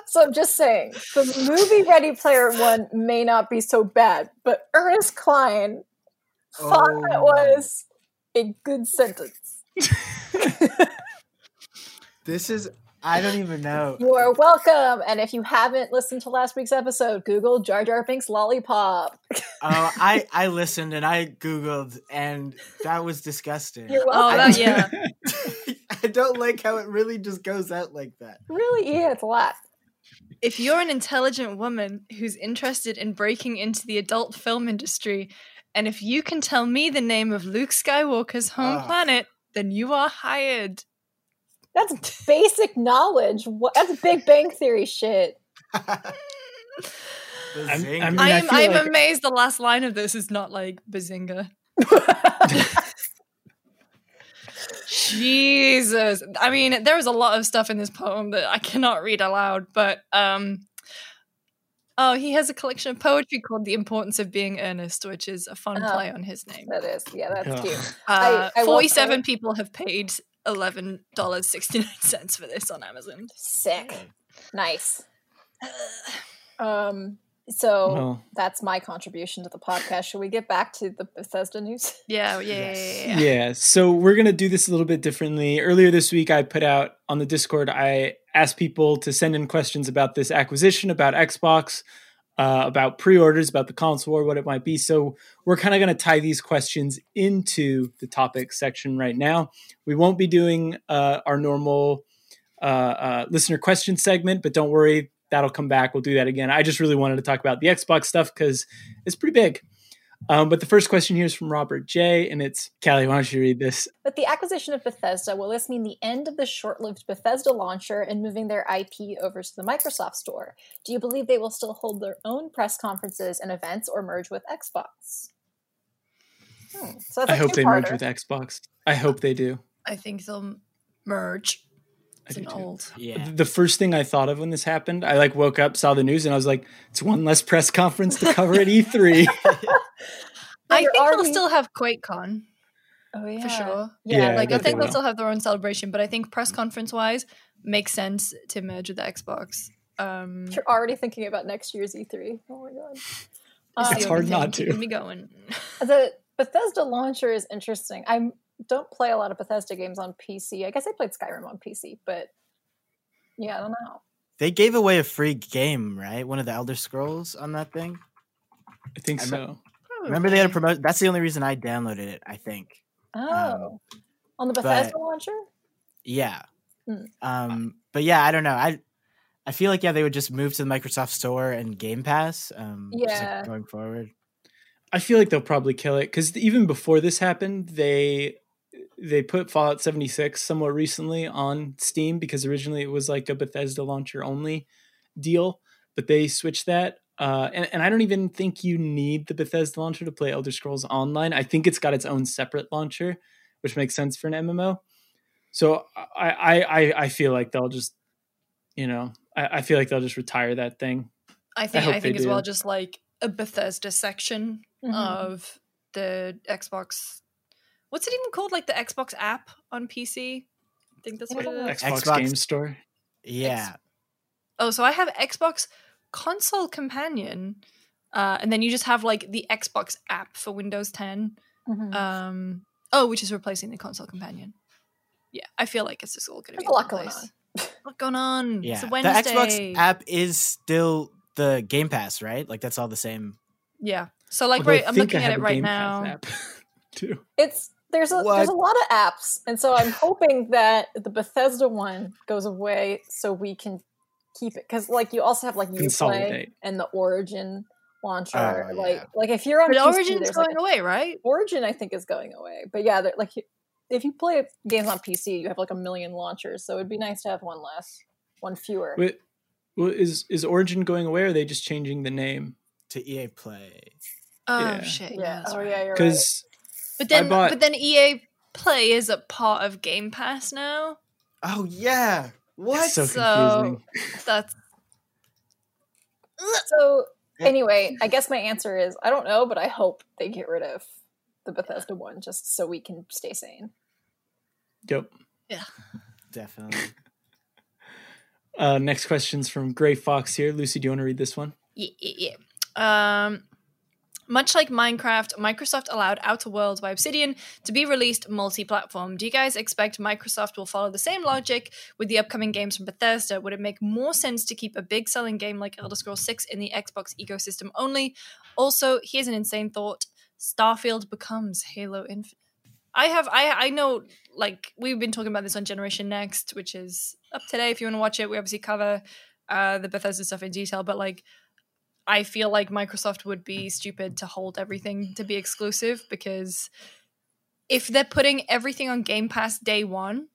so I'm just saying, the movie Ready Player One may not be so bad, but Ernest Cline thought Oh. that was a good sentence. This is I don't even know. You are welcome. And if you haven't listened to last week's episode, Google Jar Jar Binks lollipop. Oh, I I listened and I googled and that was disgusting. You're Oh, welcome. that, yeah. I don't like how it really just goes out like that. Really? Yeah, it's a lot. If you're an intelligent woman who's interested in breaking into the adult film industry, and if you can tell me the name of Luke Skywalker's home Ah. planet, then you are hired. That's basic knowledge. What, that's Big Bang Theory shit. I'm- I mean, I I am feel I am like- amazed the last line of this is not like Bazinga. Jesus. I mean, there is a lot of stuff in this poem that I cannot read aloud, but um Oh, he has a collection of poetry called "The Importance of Being Ernest," which is a fun Oh. play on his name. That is, yeah, that's Ugh. cute. Uh, I will Forty-seven people have paid eleven dollars sixty-nine cents for this on Amazon. Sick, nice. Um, so Well, that's my contribution to the podcast. Should we get back to the Bethesda news? Yeah, yeah, Yes. yeah, yeah, yeah. yeah. So we're gonna do this a little bit differently. Earlier this week, I put out on the Discord. I asked people to send in questions about this acquisition, about Xbox, uh, about pre-orders, about the console war, what it might be. So we're kind of gonna tie these questions into the topic section right now. We won't be doing uh, our normal uh, uh, listener question segment, but don't worry, that'll come back. We'll do that again. I just really wanted to talk about the Xbox stuff because it's pretty big. Um, but the first question here is from Robert J, and it's Kallie. Why don't you read this? With the acquisition of Bethesda, will this mean the end of the short lived Bethesda launcher and moving their IP over to the Microsoft Store? Do you believe they will still hold their own press conferences and events or merge with Xbox? Hmm, So that's I a hope they merge with Xbox. I hope they do. I think they'll merge. I It's an old. Yeah. The first thing I thought of when this happened, I like woke up, saw the news, and I was like, "It's one less press conference to cover at E E3." I think they'll still have QuakeCon Oh, yeah. for sure. Yeah, Yeah, like I bet they think they'll will. still have their own celebration, but I think press conference wise makes sense to merge with the Xbox. Um, You're already thinking about next year's E3. Oh my god. it's Um, the It's hard not to. keeping Me going. The Bethesda launcher is interesting. I don't play a lot of Bethesda games on PC. I guess I played Skyrim on PC, but yeah, I don't know. They gave away a free game, right? One of the Elder Scrolls on that thing. I think I so. Remember they had a promote. That's the only reason I downloaded it. I think. Oh, on the but- Bethesda launcher? Yeah. Hmm. Um. But yeah, I don't know. I. I feel like yeah, they would just move to the Microsoft Store and Game Pass. Um, just, like, Yeah. going forward. I feel like they'll probably kill it because even before this happened, they they put Fallout 76 somewhat recently on Steam because originally it was like a Bethesda launcher only deal, but they switched that. Uh, and, and I don't even think you need the Bethesda launcher to play Elder Scrolls Online. I think it's got its own separate launcher, which makes sense for an MMO. So I I I, I feel like they'll just, you know, I, I feel like they'll just retire that thing. I think hope I, think they as well just like a Bethesda section Mhm. of the Xbox. What's it even called? Like the Xbox app on PC. I think that's what it is. Xbox, Xbox- Game Store. Yeah. Oh, so I have Xbox Console Companion, uh, and then you just have like the Xbox app for Windows 10. Mhm. Um, oh, which is replacing the Console Companion. Yeah, I feel like it's just all going to There's be a lot one going place. on. A lot going on. Yeah. It's a The Xbox app is still the Game Pass, right? Like that's all the same. Yeah. So like Although I right, I'm looking at it right now. too. It's there's a What? there's a lot of apps, and so I'm hoping that the Bethesda one goes away so we can keep it because like you also have like Uplay Consolidate. and the Origin launcher. Oh, like yeah. like if you're on But PC, Origin's going like, away, right? Origin, I think is going away. But yeah, they're- like if you play games on PC, you have like a million launchers, so it'd be nice to have one less, one fewer. Wait, well, is is Origin going away? or Are they just changing the name? To EA Play. Oh Yeah. shit. yeah. that's Oh right. yeah, you're right. Because But then, bought- but then EA Play is a part of Game Pass now. Oh yeah. What? it's so So- That's So anyway, I guess my answer is I don't know, but I hope they get rid of the Bethesda one just so we can stay sane. Yep. Yeah. Definitely. Uh, next question's from Gray Fox here. Lucy, do you want to read this one? yeah, yeah, yeah. Um, much like Minecraft, Microsoft allowed Outer Worlds by Obsidian to be released multi-platform. Do you guys expect Microsoft will follow the same logic with the upcoming games from Bethesda? Would it make more sense to keep a big selling game like Elder Scrolls 6 in the Xbox ecosystem only? Also, here's an insane thought: Starfield becomes Halo Infinite. I have I I know like we've been talking about this on Generation Next, which is up today. If you want to watch it, we obviously cover uh, the Bethesda stuff in detail. But like, I feel like Microsoft would be stupid to hold everything to be exclusive because if they're putting everything on Game Pass day one,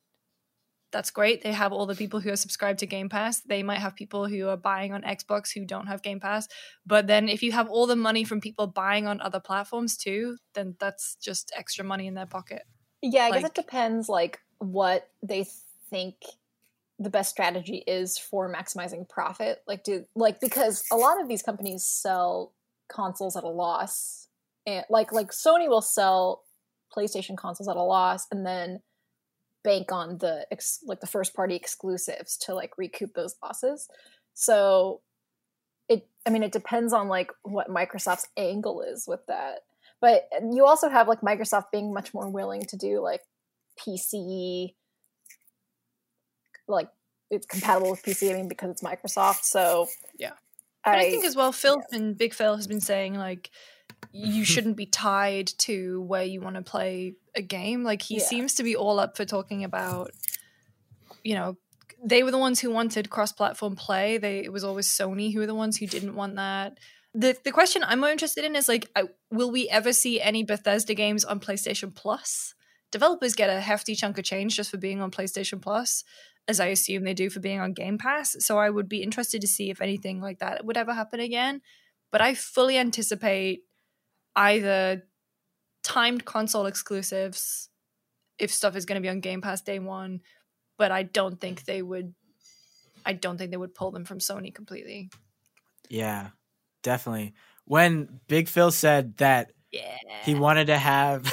that's great. They have all the people who are subscribed to Game Pass. They might have people who are buying on Xbox who don't have Game Pass. But then if you have all the money from people buying on other platforms too, then that's just extra money in their pocket. Yeah, I guess it depends like what they think the best strategy is for maximizing profit. Like do like because a lot of these companies sell consoles at a loss. And like like Sony will sell PlayStation consoles at a loss and then bank on the ex- like the first party exclusives to like recoup those losses. So it I mean it depends on like what Microsoft's angle is with that. But you also have like Microsoft being much more willing to do like PC like it's compatible with PC. I mean, because it's Microsoft. So yeah, I, I, think as well, Phil yeah. and Big Phil has been saying like you shouldn't be tied to where you want to play a game. Like he yeah. seems to be all up for talking about, you know, they were the ones who wanted cross-platform play. They it was always Sony who were the ones who didn't want that. The the question I'm more interested in is like, will we ever see any Bethesda games on PlayStation Plus? Developers get a hefty chunk of change just for being on PlayStation Plus as I assume they do for being on Game Pass. So I would be interested to see if anything like that would ever happen again. But I fully anticipate either timed console exclusives if stuff is going to be on Game Pass day one, but I don't think they would. I don't think they would pull them from Sony completely. Yeah, definitely. When Big Phil said that yeah. he wanted to have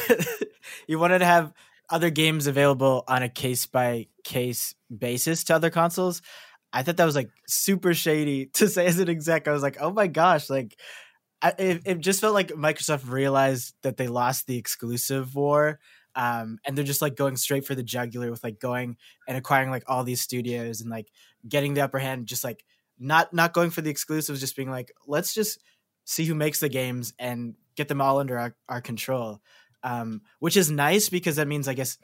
he wanted to have other games available on a case by case basis to other consoles. I thought that was like super shady to say as an exec. I was like, oh my gosh, like I, it, it just felt like Microsoft realized that they lost the exclusive war. Um, and they're just like going straight for the jugular with like going and acquiring like all these studios and like getting the upper hand, just like not not going for the exclusives, just being like, let's just see who makes the games and get them all under our, our control um, which is nice because that means I guess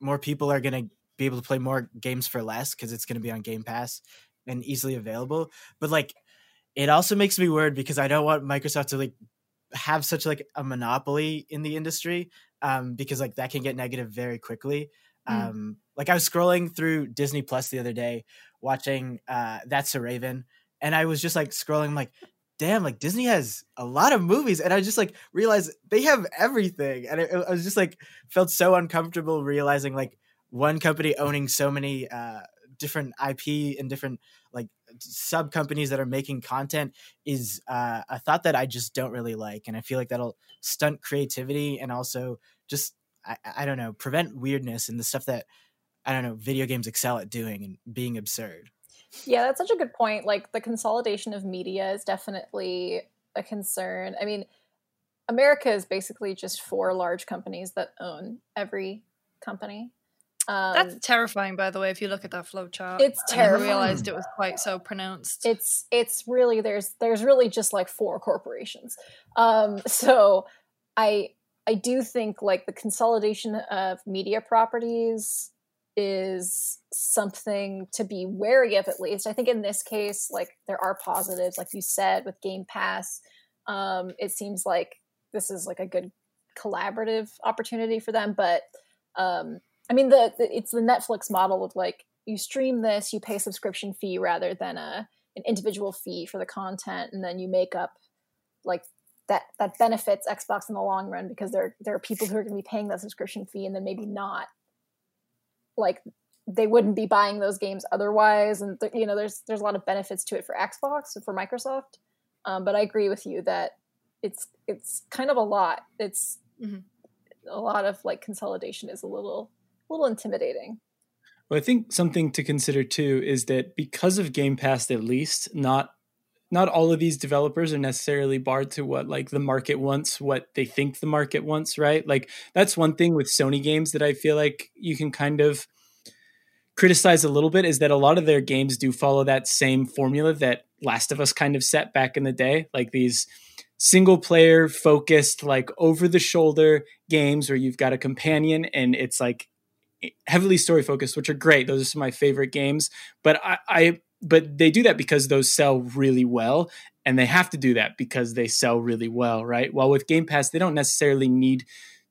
more people are going to be able to play more games for less because it's going to be on Game Pass and easily available. But like, it also makes me worried because I don't want Microsoft to like have such like a monopoly in the industry um, because like that can get negative very quickly. Mm. Um, like I was scrolling through Disney Plus the other day, watching uh, That's a Raven, and I was just like scrolling, like damn, like Disney has a lot of movies, and I just like realized they have everything, and I, I was just like felt so uncomfortable realizing like one company owning so many uh, different IP and different like sub companies that are making content is uh, a thought that I just don't really like, and I feel like that'll stunt creativity and also just I, I don't know prevent weirdness and the stuff that I don't know video games excel at doing and being absurd. Yeah, that's such a good point. Like the consolidation of media is definitely a concern. I mean, America is basically just four large companies that own every company. Um, That's terrifying, by the way. If you look at that flow chart, it's terrifying. I realized it was quite so pronounced. It's it's really there's there's really just like four corporations. Um, so I I do think like the consolidation of media properties is something to be wary of at least. I think in this case, like there are positives, like you said, with Game Pass. Um, it seems like this is like a good collaborative opportunity for them. But um, I mean, the, the it's the Netflix model of like you stream this, you pay a subscription fee rather than a an individual fee for the content, and then you make up like that that benefits Xbox in the long run because there there are people who are going to be paying that subscription fee and then maybe not like they wouldn't be buying those games otherwise. And th- you know there's there's a lot of benefits to it for xbox and for microsoft. Um, but i agree with you that it's it's kind of a lot. It's mm-hmm. a lot of like consolidation is a little a little intimidating. Well i think something to consider too is that because of game pass at least not not all of these developers are necessarily barred to what like the market wants what they think the market wants right? Like that's one thing with sony games that i feel like you can kind of criticize a little bit is that a lot of their games do follow that same formula that last of us kind of set back in the day like these single player focused like over the shoulder games where you've got a companion and it's like heavily story focused which are great. Those are some of my favorite games. But I, I but they do that because those sell really well and they have to do that because they sell really well right? While with game pass they don't necessarily need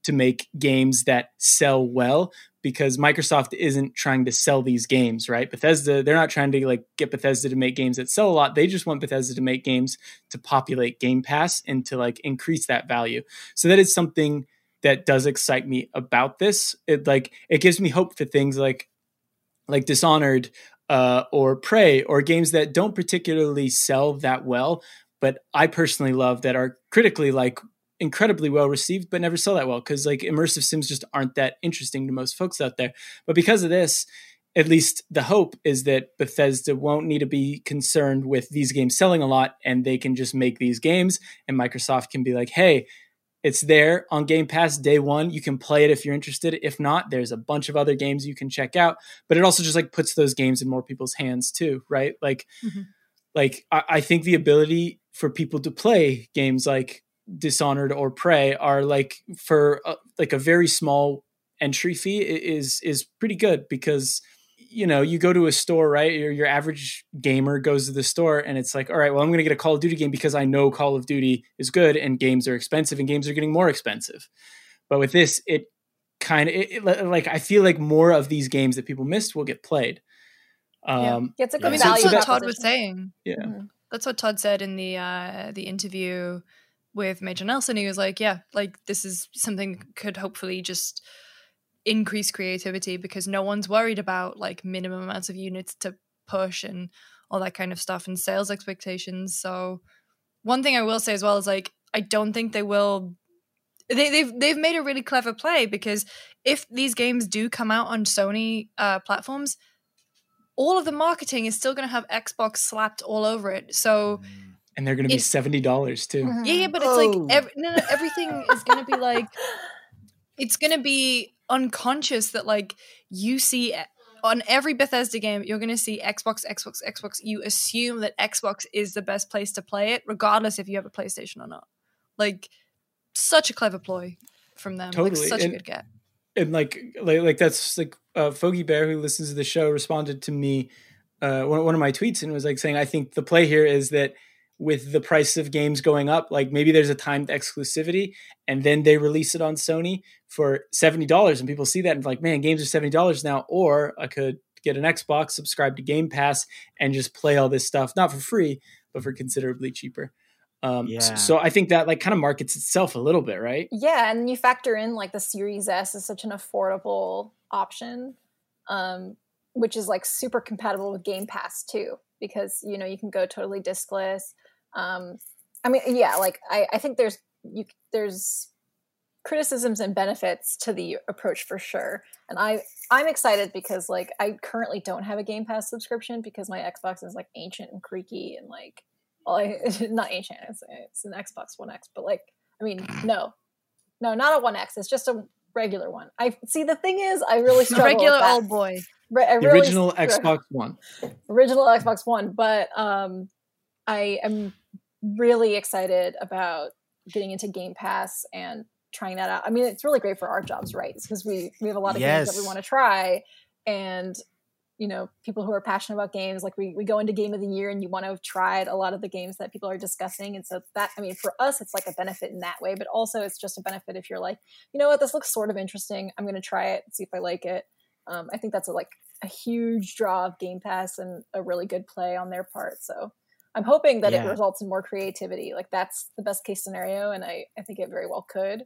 to make games that sell well because microsoft isn't trying to sell these games right? Bethesda they're not trying to like get bethesda to make games that sell a lot. They just want bethesda to make games to populate game pass and to like increase that value. So that is something that does excite me about this. It like it gives me hope for things like like dishonored uh, or Prey, or games that don't particularly sell that well, but I personally love that are critically like incredibly well received, but never sell that well because like immersive sims just aren't that interesting to most folks out there. But because of this, at least the hope is that Bethesda won't need to be concerned with these games selling a lot and they can just make these games and Microsoft can be like, hey, it's there on Game Pass day one. You can play it if you're interested. If not, there's a bunch of other games you can check out. But it also just like puts those games in more people's hands too, right? Like, mm-hmm. like I, I think the ability for people to play games like Dishonored or Prey are like for a, like a very small entry fee is is pretty good because you know, you go to a store, right? Your, your average gamer goes to the store and it's like, all right, well, I'm going to get a Call of Duty game because I know Call of Duty is good and games are expensive and games are getting more expensive. But with this, it kind of it, it, like I feel like more of these games that people missed will get played. Um, yeah, it's a good I mean, value. That's what Todd was saying. Yeah, mm-hmm. that's what Todd said in the uh, the interview with Major Nelson. He was like, "Yeah, like this is something could hopefully just." Increase creativity because no one's worried about like minimum amounts of units to push and all that kind of stuff and sales expectations. So one thing I will say as well is like I don't think they will they, they've they've made a really clever play because if these games do come out on Sony uh, platforms, all of the marketing is still going to have Xbox slapped all over it. So, and they're going to be seventy dollars too. Yeah, yeah, but it's oh. like every, no, no, everything is going to be like it's going to be unconscious that like you see on every Bethesda game, you're going to see Xbox, Xbox, Xbox. You assume that Xbox is the best place to play it, regardless if you have a PlayStation or not. Like, such a clever ploy from them. Totally. Like, such and, a good get. And like, like, like that's like uh, Foggy Bear, who listens to the show, responded to me uh, one, one of my tweets and was like saying, I think the play here is that with the price of games going up, like maybe there's a timed exclusivity and then they release it on Sony for $70 and people see that and like, man, games are $70 now. Or I could get an Xbox, subscribe to Game Pass and just play all this stuff, not for free, but for considerably cheaper. Um, yeah. so, I think that like kind of markets itself a little bit, right? Yeah. And you factor in like the Series S is such an affordable option, um, which is like super compatible with Game Pass too, because, you know, you can go totally diskless um, I mean, yeah, like I, I think there's you there's criticisms and benefits to the approach for sure. And I I'm excited because like I currently don't have a Game Pass subscription because my Xbox is like ancient and creaky and like well, I, not ancient. It's, it's an Xbox One X, but like I mean, no, no, not a One X. It's just a regular one. I see. The thing is, I really struggle. regular old boy. Re- the really original Xbox One. Original Xbox One, but um, I am really excited about getting into Game Pass and trying that out. I mean, it's really great for our jobs, right? Because we we have a lot of yes. games that we want to try, and you know, people who are passionate about games, like we we go into Game of the Year, and you want to have tried a lot of the games that people are discussing, and so that I mean, for us, it's like a benefit in that way, but also it's just a benefit if you're like, you know what, this looks sort of interesting. I'm going to try it, see if I like it. Um, I think that's a, like a huge draw of Game Pass and a really good play on their part. So I'm hoping that yeah. it results in more creativity. Like that's the best case scenario, and I, I think it very well could.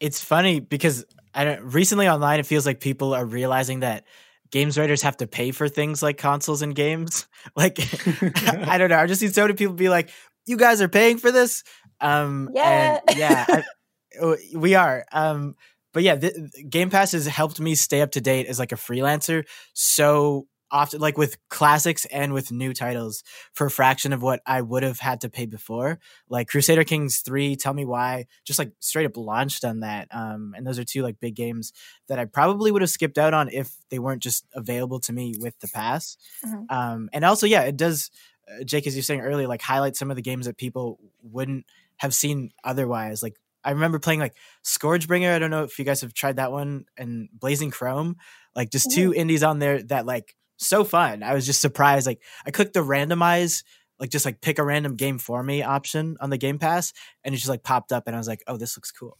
It's funny because I don't, recently online it feels like people are realizing that games writers have to pay for things like consoles and games. Like I don't know, I just see so many people be like, "You guys are paying for this." Um, yeah, yeah, I, oh, we are. Um, but yeah, the, Game Pass has helped me stay up to date as like a freelancer. So often like with classics and with new titles for a fraction of what I would have had to pay before. Like Crusader Kings 3, Tell Me Why, just like straight up launched on that. Um, and those are two like big games that I probably would have skipped out on if they weren't just available to me with the pass. Mm-hmm. Um, and also, yeah, it does, uh, Jake, as you were saying earlier, like highlight some of the games that people wouldn't have seen otherwise. Like I remember playing like Scourgebringer. I don't know if you guys have tried that one and Blazing Chrome, like just two mm-hmm. indies on there that like so fun. I was just surprised. Like I clicked the randomize, like just like pick a random game for me option on the Game Pass, and it just like popped up, and I was like, oh, this looks cool.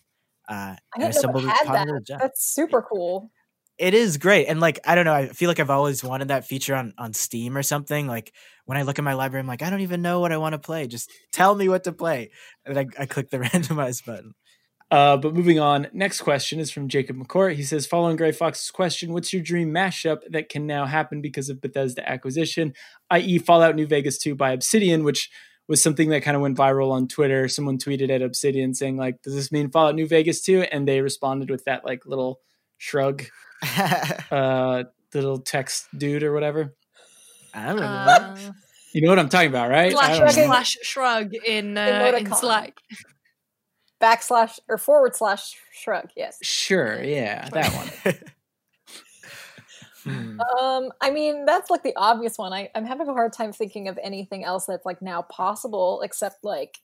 Uh, I didn't know had that. That's super cool. It is great, and like I don't know, I feel like I've always wanted that feature on on Steam or something. Like when I look at my library, I'm like, I don't even know what I want to play. Just tell me what to play, and I, I click the randomize button. Uh, but moving on, next question is from Jacob McCourt. He says, following Gray Fox's question, what's your dream mashup that can now happen because of Bethesda acquisition, i.e., Fallout New Vegas 2 by Obsidian, which was something that kind of went viral on Twitter. Someone tweeted at Obsidian saying, like, does this mean Fallout New Vegas 2? And they responded with that like little shrug, uh, little text dude or whatever. I don't remember. Uh, You know what I'm talking about, right? I slash, don't slash shrug in uh, in Slack. Backslash or forward slash shrug. Yes. Sure, yeah, that one. Hmm. Um, I mean, that's like the obvious one. I, I'm having a hard time thinking of anything else that's like now possible except like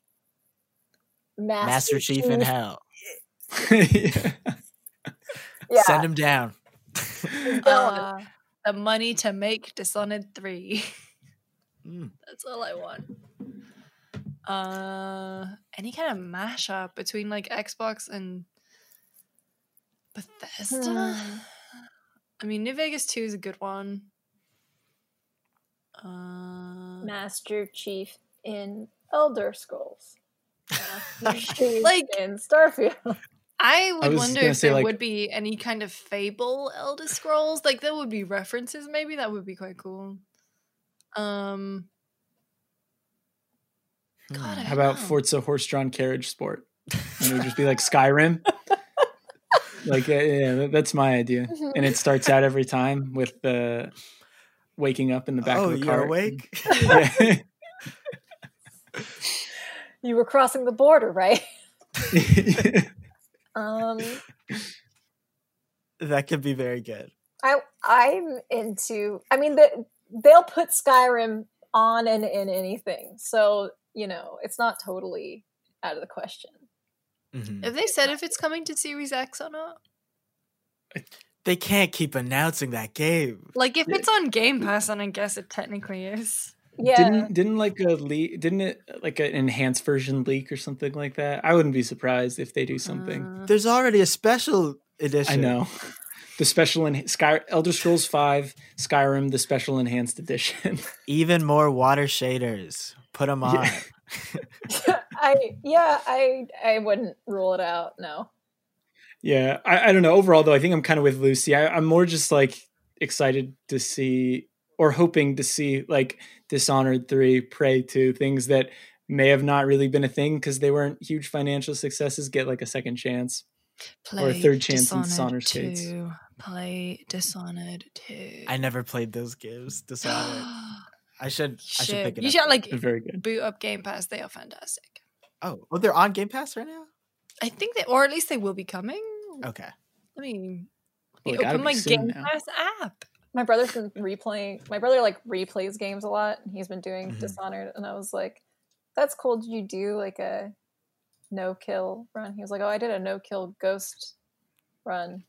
Master, Master Chief in hell. yeah. Yeah. Send him down. Going. Uh, the money to make Dishonored 3. Mm. That's all I want. Uh, any kind of mashup between like Xbox and Bethesda. Hmm. I mean, New Vegas Two is a good one. Uh, Master Chief in Elder Scrolls. Chief Like- in Starfield. I would was wonder if say, there like- would be any kind of Fable Elder Scrolls. Like there would be references. Maybe that would be quite cool. Um, God, I. How about know. Forza Horse-Drawn Carriage Sport? And it would just be like Skyrim. like, yeah, that's my idea. And it starts out every time with the waking up in the back oh, of the you're car. awake? Yeah. You were crossing the border, right? Um, that could be very good. I I'm into. I mean, the, they'll put Skyrim on and in anything, so you know it's not totally out of the question. Mhm. have they said if it's coming to Series X or not? They can't keep announcing that game. Like if it's on Game Pass, then I guess it technically is. Yeah, Didn't didn't like a leak? Didn't it like an enhanced version leak or something like that? I wouldn't be surprised if they do something. Uh, There's already a special edition. I know. The special in Sky Elder Scrolls Five Skyrim, the special enhanced edition. Even more water shaders. Put them on. Yeah. I yeah I I wouldn't rule it out. No. Yeah, I, I don't know. Overall, though, I think I'm kind of with Lucy. I, I'm more just like excited to see or hoping to see like Dishonored 3, Prey 2, things that may have not really been a thing because they weren't huge financial successes get like a second chance. Or a third chance in Dishonored states. 2. Play Dishonored 2. I never played those games. Dishonored. I should. I should pick it You up. should like They're very good. boot up Game Pass. They are fantastic. Oh, oh, they're on Game Pass right now. I think they, or at least they will be coming. Okay. Let me, let Well, me it open my Game now. Pass app. My brother's been replaying. My brother like replays games a lot, and he's been doing Mm-hmm. Mhm. Dishonored. And I was like, "That's cool. Did you do like a no kill run?" He was like, "Oh, I did a no kill ghost run.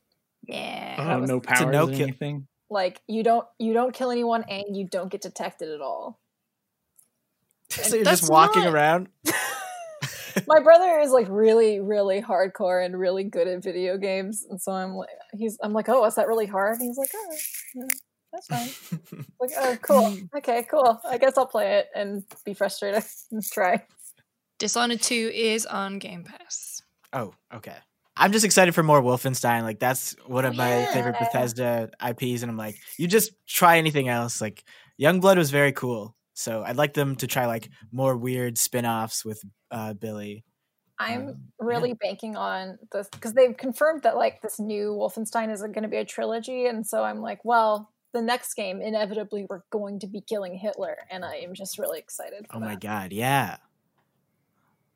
Yeah. Oh, was- no It's powers no or kill- anything. Like you don't you don't kill anyone, and you don't get detected at all." so you're just walking not- around. my brother is like really really hardcore and really good at video games and so i'm like he's i'm like oh is that really hard and he's like oh yeah, that's fine like oh cool hmm. okay cool i guess i'll play it and be frustrated and try Dishonored 2 is on Game Pass. oh, okay. I'm just excited for more Wolfenstein. Like that's one of my Yeah. favorite Bethesda IPs, and I'm like, you just try anything else. Like Youngblood was very cool, so I'd like them to try like more weird spin-offs with uh, Billy. i'm Um, really banking on this because they've confirmed that like this new wolfenstein is going to be a trilogy and so i'm like well the next game inevitably we're going to be killing hitler and i am just really excited for Oh my that. god, yeah.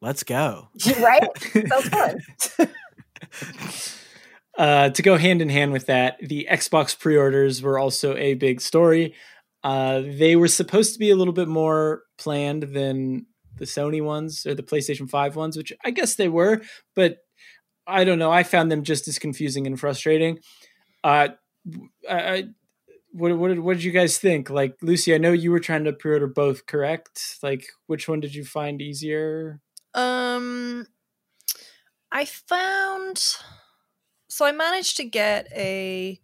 Let's go. right sounds fun Uh, to go hand in hand with that, the Xbox pre-orders were also a big story. Uh, they were supposed to be a little bit more planned than the Sony ones or the PlayStation 5 ones, which I guess they were, but I don't know. I found them just as confusing and frustrating. Uh, I, what, what, did, what did you guys think? Like, Lucy, I know you were trying to pre-order both, correct? Like, which one did you find easier? Um, I found so I managed to get a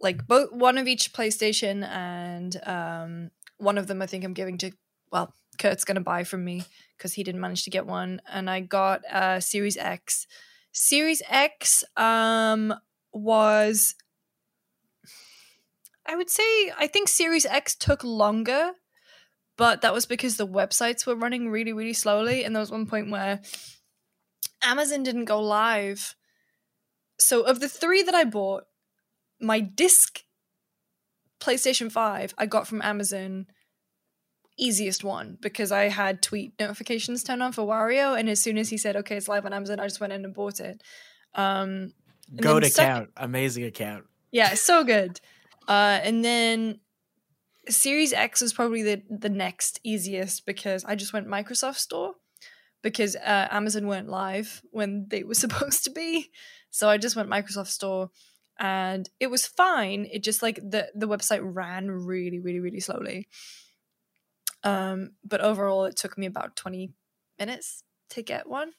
like both one of each PlayStation and um one of them I think I'm giving to well Kurt's gonna buy from me because he didn't manage to get one, and I got uh, Series X. Series X um, was, I would say, I think Series X took longer, but that was because the websites were running really, really slowly, and there was one point where Amazon didn't go live. So, of the three that I bought, my disc PlayStation 5 I got from Amazon easiest one because I had tweet notifications turned on for Wario, and as soon as he said, "Okay, it's live on Amazon," I just went in and bought it. Um, and Goat then sec- account, amazing account. yeah, so good. Uh, and then Series X was probably the the next easiest because I just went Microsoft Store because uh, Amazon weren't live when they were supposed to be, so I just went Microsoft Store and it was fine. It just like the the website ran really, really, really slowly. Um, but overall, it took me about twenty minutes to get one.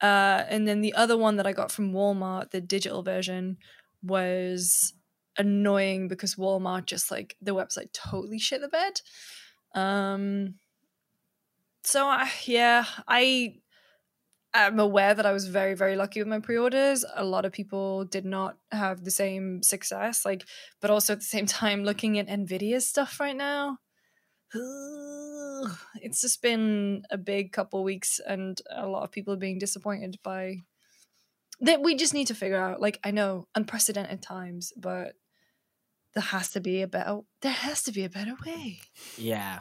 Uh, and then the other one that I got from Walmart, the digital version, was annoying because Walmart just like the website totally shit the bed. Um, so I, yeah, I am aware that I was very very lucky with my pre-orders. A lot of people did not have the same success, like, but also at the same time, looking at Nvidia's stuff right now. It's just been a big couple weeks, and a lot of people are being disappointed by that. We just need to figure out, like, I know unprecedented times, but there has to be a better. There has to be a better way. Yeah.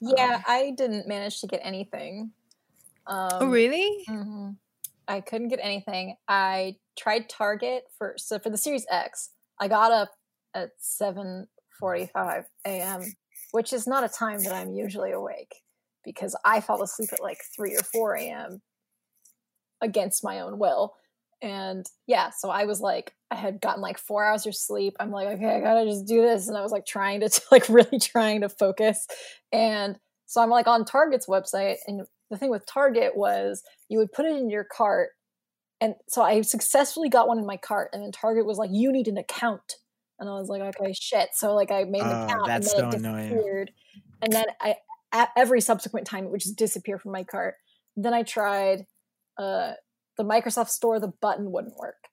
Yeah, I didn't manage to get anything. Um, oh, really? mhm. I couldn't get anything. I tried Target for so for the Series X. I got up at seven forty-five a.m., which is not a time that I'm usually awake because I fall asleep at like three or four a.m. against my own will. And yeah, so I was like, I had gotten like four hours of sleep. I'm like, okay, I gotta just do this, and I was like trying to like really trying to focus. And so I'm like on Target's website, and the thing with Target was you would put it in your cart. And so I successfully got one in my cart, and then Target was like, "You need an account," and I was like, "Okay, shit." So like I made an Oh, account, and that's then it so annoying. disappeared. And then I, at every subsequent time, it would just disappear from my cart. Then I tried uh, the Microsoft Store; the button wouldn't work.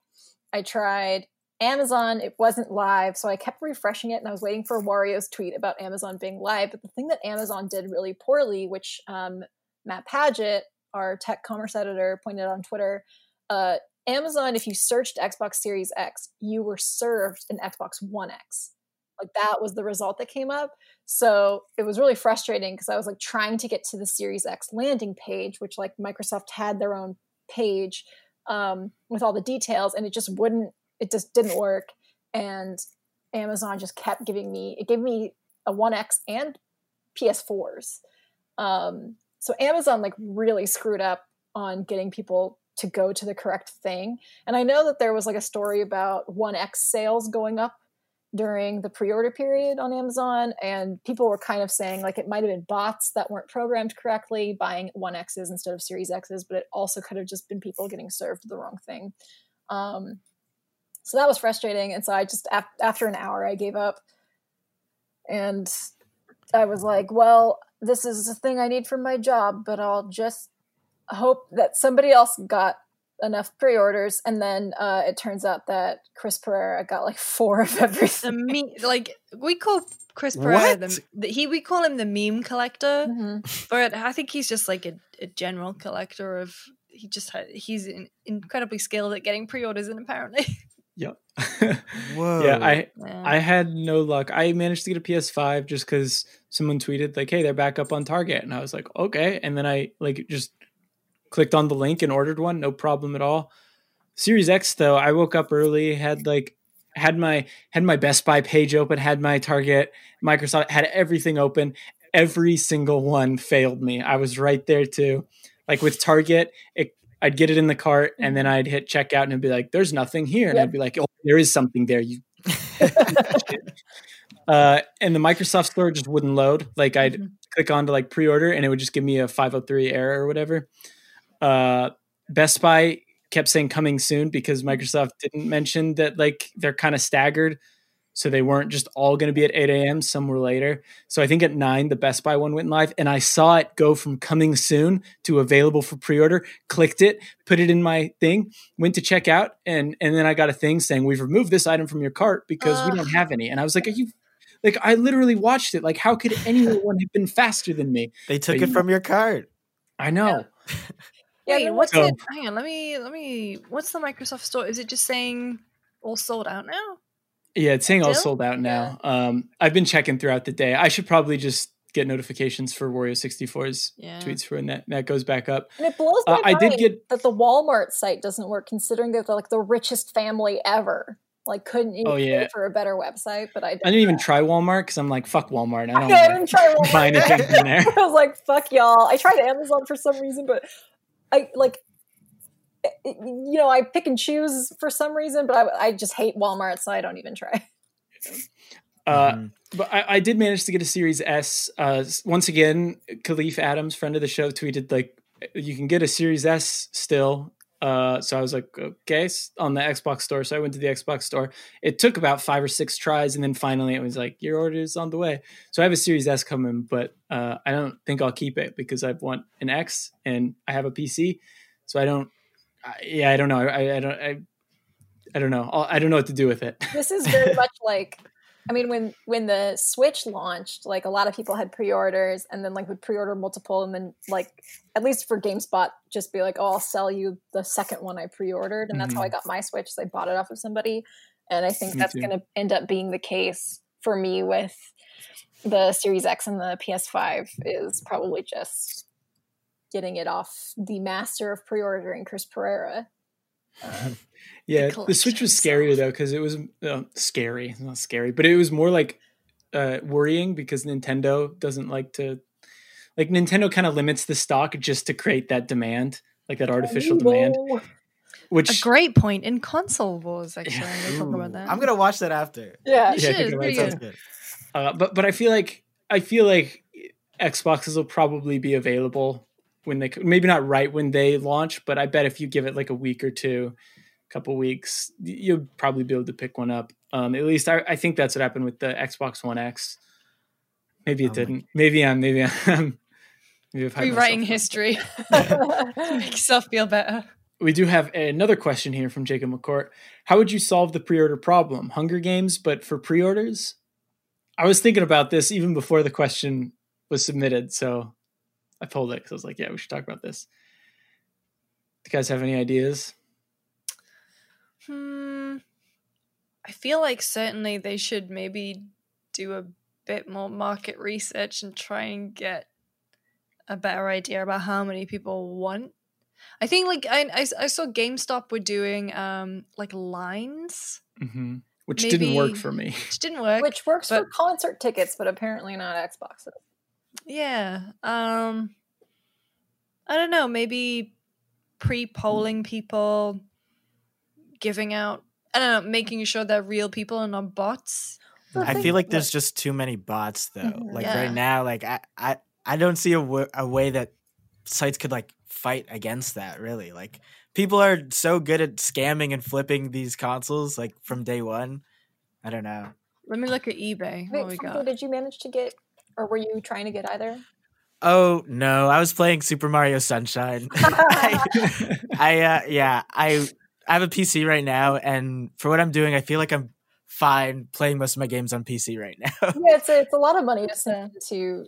I tried Amazon; it wasn't live, so I kept refreshing it, and I was waiting for Wario's tweet about Amazon being live. But the thing that Amazon did really poorly, which um, Matt Paget, our tech commerce editor, pointed out on Twitter, uh, Amazon, if you searched Xbox Series X, you were served an Xbox One X. Like that was the result that came up. So it was really frustrating because I was like trying to get to the Series X landing page, which like Microsoft had their own page um, with all the details, and it just wouldn't, it just didn't work. And Amazon just kept giving me, it gave me a One X and PS4s. Um, so Amazon like really screwed up on getting people to go to the correct thing. And I know that there was like a story about 1X sales going up during the pre-order period on Amazon and people were kind of saying like it might have been bots that weren't programmed correctly buying 1Xs instead of Series Xs, but it also could have just been people getting served the wrong thing. Um, so that was frustrating and so I just af- after an hour I gave up and I was like, well, this is a thing I need for my job, but I'll just hope that somebody else got enough pre-orders and then uh, it turns out that chris pereira got like four of The everything me like we call Chris Pereira the, the he we call him the meme collector, Mhm. but I think he's just like a, a general collector of. He just had, he's in, incredibly skilled at getting pre-orders, and apparently, Yep. Whoa. yeah, I Yeah. I had no luck. I managed to get a PS5 just because someone tweeted like, "Hey, they're back up on Target," and I was like, "Okay." And then I like just clicked on the link and ordered one, no problem at all. Series X though, I woke up early, had like had my had my Best Buy page open, had my Target, Microsoft, had everything open. Every single one failed me. I was right there too. Like with Target, it, I'd get it in the cart and then I'd hit checkout and it'd be like, "There's nothing here," and Yep. I'd be like, "Oh, there is something there." You uh, and the Microsoft store just wouldn't load. Like I'd Mhm. click on to like pre-order and it would just give me a 503 error or whatever. Uh, Best Buy kept saying coming soon because Microsoft didn't mention that like they're kind of staggered. So they weren't just all going to be at 8 a.m. Some were later. So I think at nine, the Best Buy one went live, and I saw it go from coming soon to available for pre-order. Clicked it, put it in my thing, went to check out, and and then I got a thing saying we've removed this item from your cart because we don't have any. And I was like, are you? Like I literally watched it. Like how could anyone have been faster than me? They took But it you- from your cart. I know. Yeah, Wait, what's So- it? Hang on, let me let me. What's the Microsoft Store? Is it just saying all sold out now? Yeah, it's saying all sold out now. Um, I've been checking throughout the day. I should probably just get notifications for Wario 64's Yeah. tweets for when that, that goes back up. And it blows my Uh, I mind did get- that the Walmart site doesn't work, considering that they're like the richest family ever. Like, couldn't you Oh, yeah. for a better website? But I, I didn't even try Walmart because I'm like, fuck Walmart. I don't I didn't try Walmart. buy anything from there. I was like, fuck y'all. I tried Amazon for some reason, but I like, it- it- you know, I pick and choose for some reason, but I, I just hate Walmart, so I don't even try. Uh, Mhm. but I, I did manage to get a Series S. Uh, s- once again, Kahlief Adams, friend of the show, tweeted like, you can get a Series S still. Uh, so I was like, okay, on the Xbox store. So I went to the Xbox store. It took about five or six tries, and then finally it was like, your order is on the way. So I have a Series S coming, but uh, I don't think I'll keep it because I want an X and I have a PC. So I don't. I, yeah, I don't know. I, I don't. I, I don't know. I'll- I don't know what to do with it. this is very much like i mean when when the switch launched like a lot of people had pre-orders and then like would pre-order multiple and then like at least for gamespot just be like oh i'll sell you the second one i pre-ordered and that's how i mm-hmm. got my switch is i bought it off of somebody. And i think Me that's going to end up being the case for me with the series x and the ps5 is probably just getting it off the master of pre-ordering chris pereira Yeah, the, collection Switch was itself. scarier though because it was uh, scary, not scary, but it was more like uh, worrying because Nintendo doesn't like to like Nintendo kind of limits the stock just to create that demand, like that artificial demand. Whoa. A Which great point in console wars. Actually, Yeah. I'm gonna talk about that. I'm gonna watch that after. yeah You Yeah, should. think It's it pretty good. good. uh, but but I feel like I feel like Xboxes will probably be available when they maybe not right when they launch, but I bet if you give it like a week or two, a couple weeks, you'll probably be able to pick one up. Um, at least I, I think that's what happened with the Xbox One X. Maybe it Oh didn't. Maybe I'm. Maybe I'm. Maybe I've Rewriting history to make yourself feel better. We do have another question here from Jacob McCourt. How would you solve the pre-order problem? Hunger Games, but for pre-orders? I was thinking about this even before the question was submitted, so I pulled it because I was like, "Yeah, we should talk about this." Do you guys have any ideas? Hmm. I feel like certainly they should maybe do a bit more market research and try and get a better idea about how many people want. I think like I, I, I saw GameStop were doing um like lines, hmm Which didn't work for me. which didn't work. which works for concert tickets but apparently not xboxes Yeah. Um I don't know, maybe pre-polling people giving out I don't know, making sure they're real people and not bots. The I thing- feel like there's just too many bots though. Mhm. Like Yeah. right now, like I, I, I don't see a a way that sites could like fight against that. Really, like people are so good at scamming and flipping these consoles like from day one. I don't know. Let me look at eBay. What we got? Did you manage to get or were you trying to get either Oh no, I was playing Super Mario Sunshine. I, I uh, yeah, I I have a PC right now, and for what I'm doing, I feel like I'm fine playing most of my games on PC right now. yeah it's a, it's a lot of money to send to,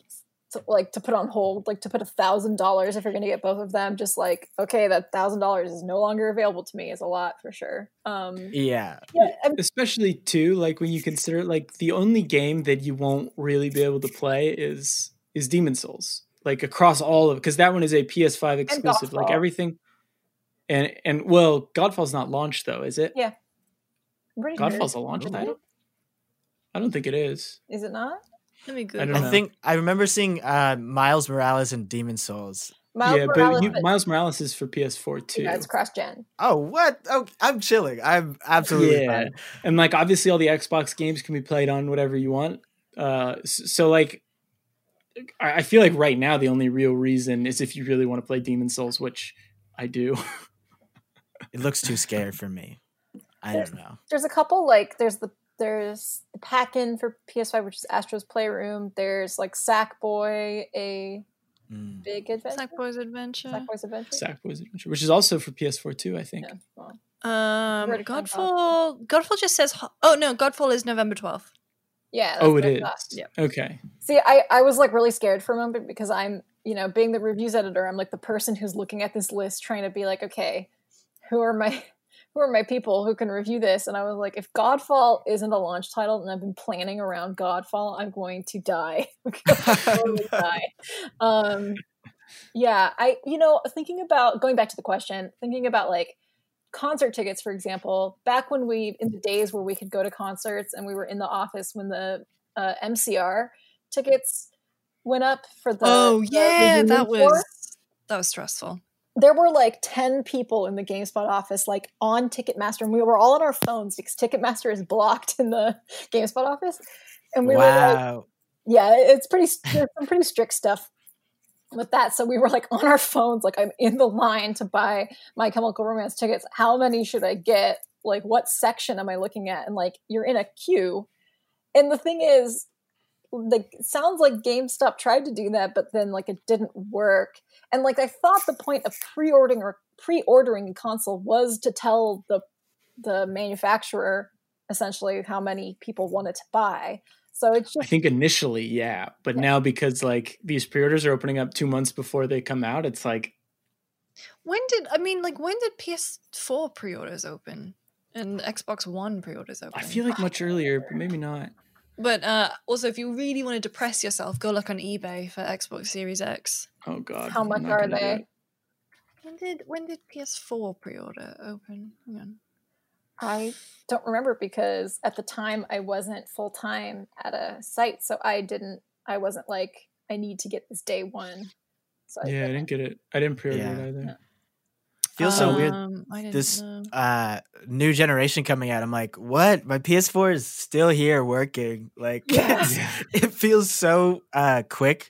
to like to put on hold like to put a thousand dollars if you're going to get both of them just like okay that thousand dollars is no longer available to me is a lot for sure um yeah, yeah, Especially too, like when you consider like the only game that you won't really be able to play is is Demon's Souls. Like across all of because that one is a PS5 exclusive. Like everything. And and well, Godfall's not launched though, is it? Yeah. Sure. Godfall's a launch title. I don't think it is. is it not Let me I Google. don't I think I remember seeing uh, Miles Morales and Demon's Souls. Miles yeah, Morales, but you, but Miles Morales is for PS4 too. yeah, it's cross gen Oh, what? Oh, I'm chilling. I'm absolutely Yeah. fine. and like obviously all the Xbox games can be played on whatever you want. Uh, s- so like, I I feel like right now the only real reason is if you really want to play Demon's Souls, which I do. It looks too scary for me. I don't know. there's a couple like there's the there's the pack-in for PS5, which is Astro's Playroom. There's like Sackboy, a Mm. big adventure. Sackboy's Adventure. Sackboy's Adventure. Sackboy's Adventure, which is also for PS4 too, I think. Yeah, well, Um, Where'd it come from? Godfall. Godfall just says. Oh no, Godfall is November twelfth. yeah. that's Oh, what it I thought. is. Yeah. Okay. See, I, I was like really scared for a moment because I'm, you know, being the reviews editor, I'm like the person who's looking at this list trying to be like, okay, who are my who are my people who can review this? And I was like, if Godfall isn't a launch title and I've been planning around Godfall, I'm going to die. totally die. Um yeah, I you know, thinking about going back to the question, thinking about like concert tickets, for example, back when we in the days where we could go to concerts and we were in the office when the uh, MCR tickets went up for the oh yeah, reunion that was that was stressful. There were like 10 people in the GameSpot office like on Ticketmaster and we were all on our phones because Ticketmaster is blocked in the GameSpot office and we were like yeah, it's pretty there's some pretty strict stuff with that. So we were like on our phones, like I'm in the line to buy My Chemical Romance tickets. How many should I get? Like what section am I looking at? And like you're in a queue. And the thing is, like it sounds like GameStop tried to do that, but then like it didn't work. And like I thought the point of pre-ordering or pre-ordering a console was to tell the the manufacturer essentially how many people wanted to buy. So it's just, I think initially, yeah, but Yeah. now because like these pre-orders are opening up two months before they come out, it's like When did I mean like when did PS4 pre-orders open and Xbox One pre-orders open? I feel like much earlier, but maybe not. But uh, also, if you really want to depress yourself, go look on eBay for Xbox Series X. Oh god, how much are they? When did when did PS4 pre-order open? Hang on. I don't remember because at the time I wasn't full time at a site, so I didn't. I wasn't like I need to get this day one. So I Yeah, I didn't get it. I didn't pre-order Yeah. it either. Feels so weird. Um, I This uh new generation coming out. I'm like, what? My PS4 is still here working. Like. Yeah. it feels so uh quick.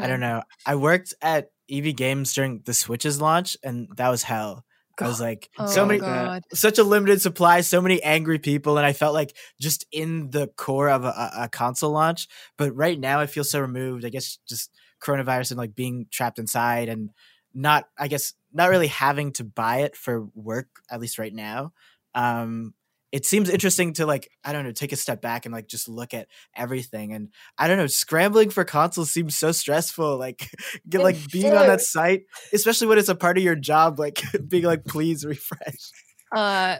I Mhm. don't know. I worked at EB Games during the Switch's launch and that was hell. I was like Oh so many god. such a limited supply, so many angry people, and I felt like just in the core of a, a, a console launch. But right now, I feel so removed. I guess just coronavirus and like being trapped inside and not, I guess, not really having to buy it for work at least right now. Um, it seems interesting to like I don't know, take a step back and like just look at everything. And I don't know, scrambling for consoles seems so stressful. Like get like being on that site, especially when it's a part of your job, like being like, please refresh. Uh,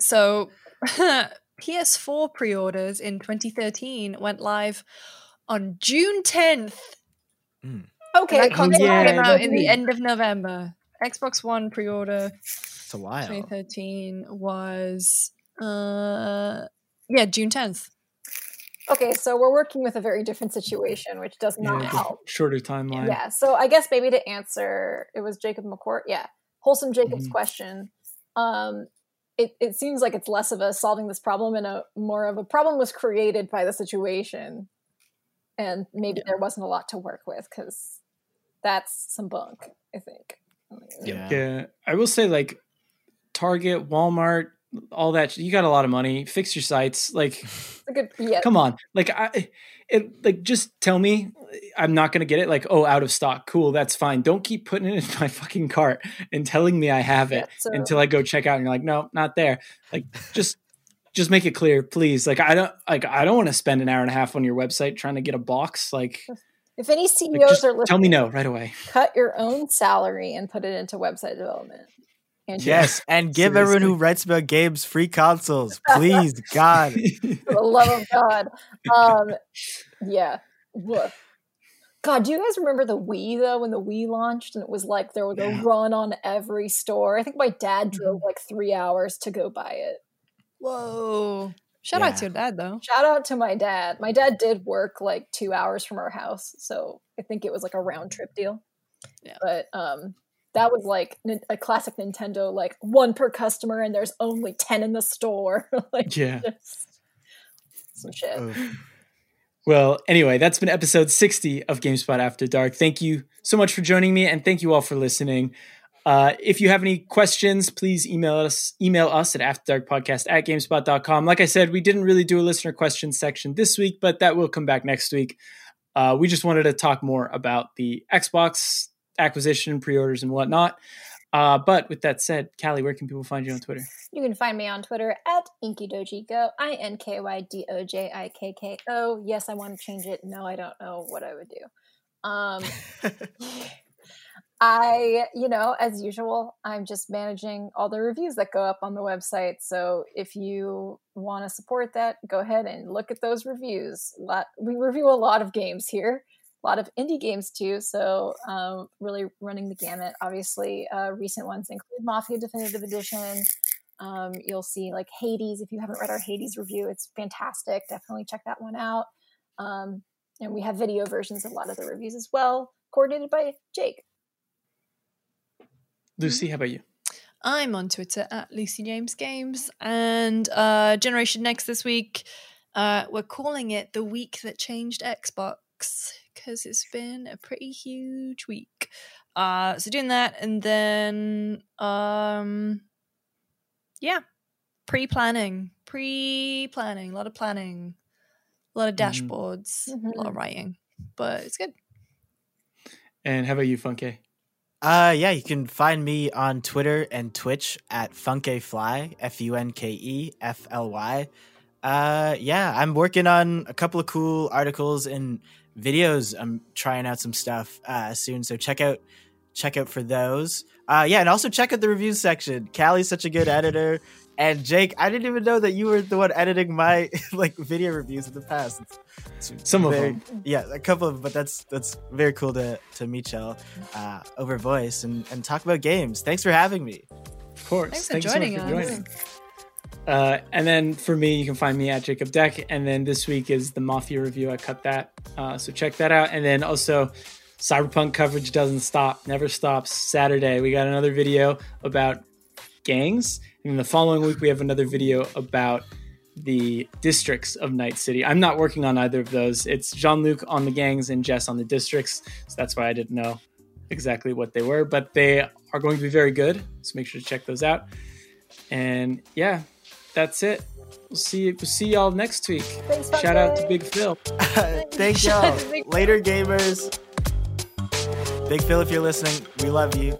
so PS4 pre-orders in 2013 went live on June 10th. Okay, that console yeah, came out in the end of November. Xbox One pre-order It's a while. 2013 was uh yeah June 10th. Okay, so we're working with a very different situation, which does not Yeah, help. shorter timeline. Yeah, so I guess maybe to answer, it was Jacob McCourt. Yeah, wholesome Jacob's Mhm. question. Um, it it seems like it's less of a solving this problem and a more of a problem was created by the situation, and maybe there wasn't a lot to work with because that's some bunk. I think. Yeah. Yeah, I will say like Target, Walmart, all that. You got a lot of money. Fix your sites. Like, a good. Yeah, come on. Like, I, it like just tell me I'm not gonna get it. Like, oh, out of stock. Cool, that's fine. Don't keep putting it in my fucking cart and telling me I have yeah, it so- until I go check out and you're like, no, not there. Like, just. Just make it clear, please. Like I don't like I don't want to spend an hour and a half on your website trying to get a box. Like, if any like, CEOs just are listening, tell me no right away. cut your own salary and put it into website development. And Yes, and give everyone who writes about games free consoles, please, God. for the love of God. Um, yeah. Woof. God, do you guys remember the Wii though when the Wii launched and it was like there was Yeah. a run on every store? I think my dad Mm-hmm. drove like three hours to go buy it. Whoa! Shout out to your dad though. Shout out to my dad. My dad did work like two hours from our house, so I think it was like a round trip deal. Yeah. But um, that was like a classic Nintendo, like one per customer, and there's only ten in the store. like Yeah. just some shit. Oof. Well, anyway, that's been episode 60 of GameSpot After Dark. Thank you so much for joining me, and thank you all for listening. Uh, if you have any questions, please email us email us at afterdarkpodcast at gamespot.com. Like I said, we didn't really do a listener questions section this week, but that will come back next week. Uh, we just wanted to talk more about the Xbox acquisition, pre-orders, and whatnot. Uh, but with that said, Kallie, where can people find you on Twitter? You can find me on Twitter at InkyDojikko, I N K Y D O J I K K O. Yes, I want to change it. No, I don't know what I would do. Um, I, you know, as usual, I'm just managing all the reviews that go up on the website. So if you want to support that, go ahead and look at those reviews. Lot, we review a lot of games here, a lot of indie games too. So um, really running the gamut. Obviously, uh, recent ones include Mafia Definitive Edition. Um, you'll see like Hades. If you haven't read our Hades review, it's fantastic. Definitely check that one out. Um, and we have video versions of a lot of the reviews as well, coordinated by Jake. Lucy, how about you? I'm on Twitter at Lucy James Games and uh, Generation Next this week. Uh, we're calling it the week that changed Xbox because it's been a pretty huge week. Uh, so doing that and then um, yeah, pre-planning, pre-planning, a lot of planning, a lot of Mhm. dashboards, a lot of writing, but it's good. And how about you, Funke? Uh, yeah, you can find me on Twitter and Twitch at Funkefly, F U N K E F L Y. Uh, yeah, I'm working on a couple of cool articles and videos. I'm trying out some stuff uh, soon, so check out check out for those. Uh, yeah, and also check out the reviews section. Kallie's such a good editor, and Jake, I didn't even know that you were the one editing my like video reviews in the past. It's- it's Some of them. yeah, a couple of, them, but that's that's very cool to to meet y'all uh, over voice and and talk about games. Thanks for having me. Of course. Thanks for Thank you so much joining for us. joining. Uh, and then for me, you can find me at Jacob Deck. And then this week is the Mafia review. I cut that. Uh, so check that out. And then also, Cyberpunk coverage doesn't stop, never stops. Saturday, we got another video about gangs. And then the following week, we have another video about the districts of Night City. I'm not working on either of those. It's Jean Luc on the gangs and Jess on the districts. So that's why I didn't know exactly what they were, but they are going to be very good. So make sure to check those out. And yeah, that's it. We'll see we'll see y'all next week. Thanks, Shout out to Big Phil. Thank Shout y'all. out to Big Later, gamers. Big Phil, if you're listening, we love you.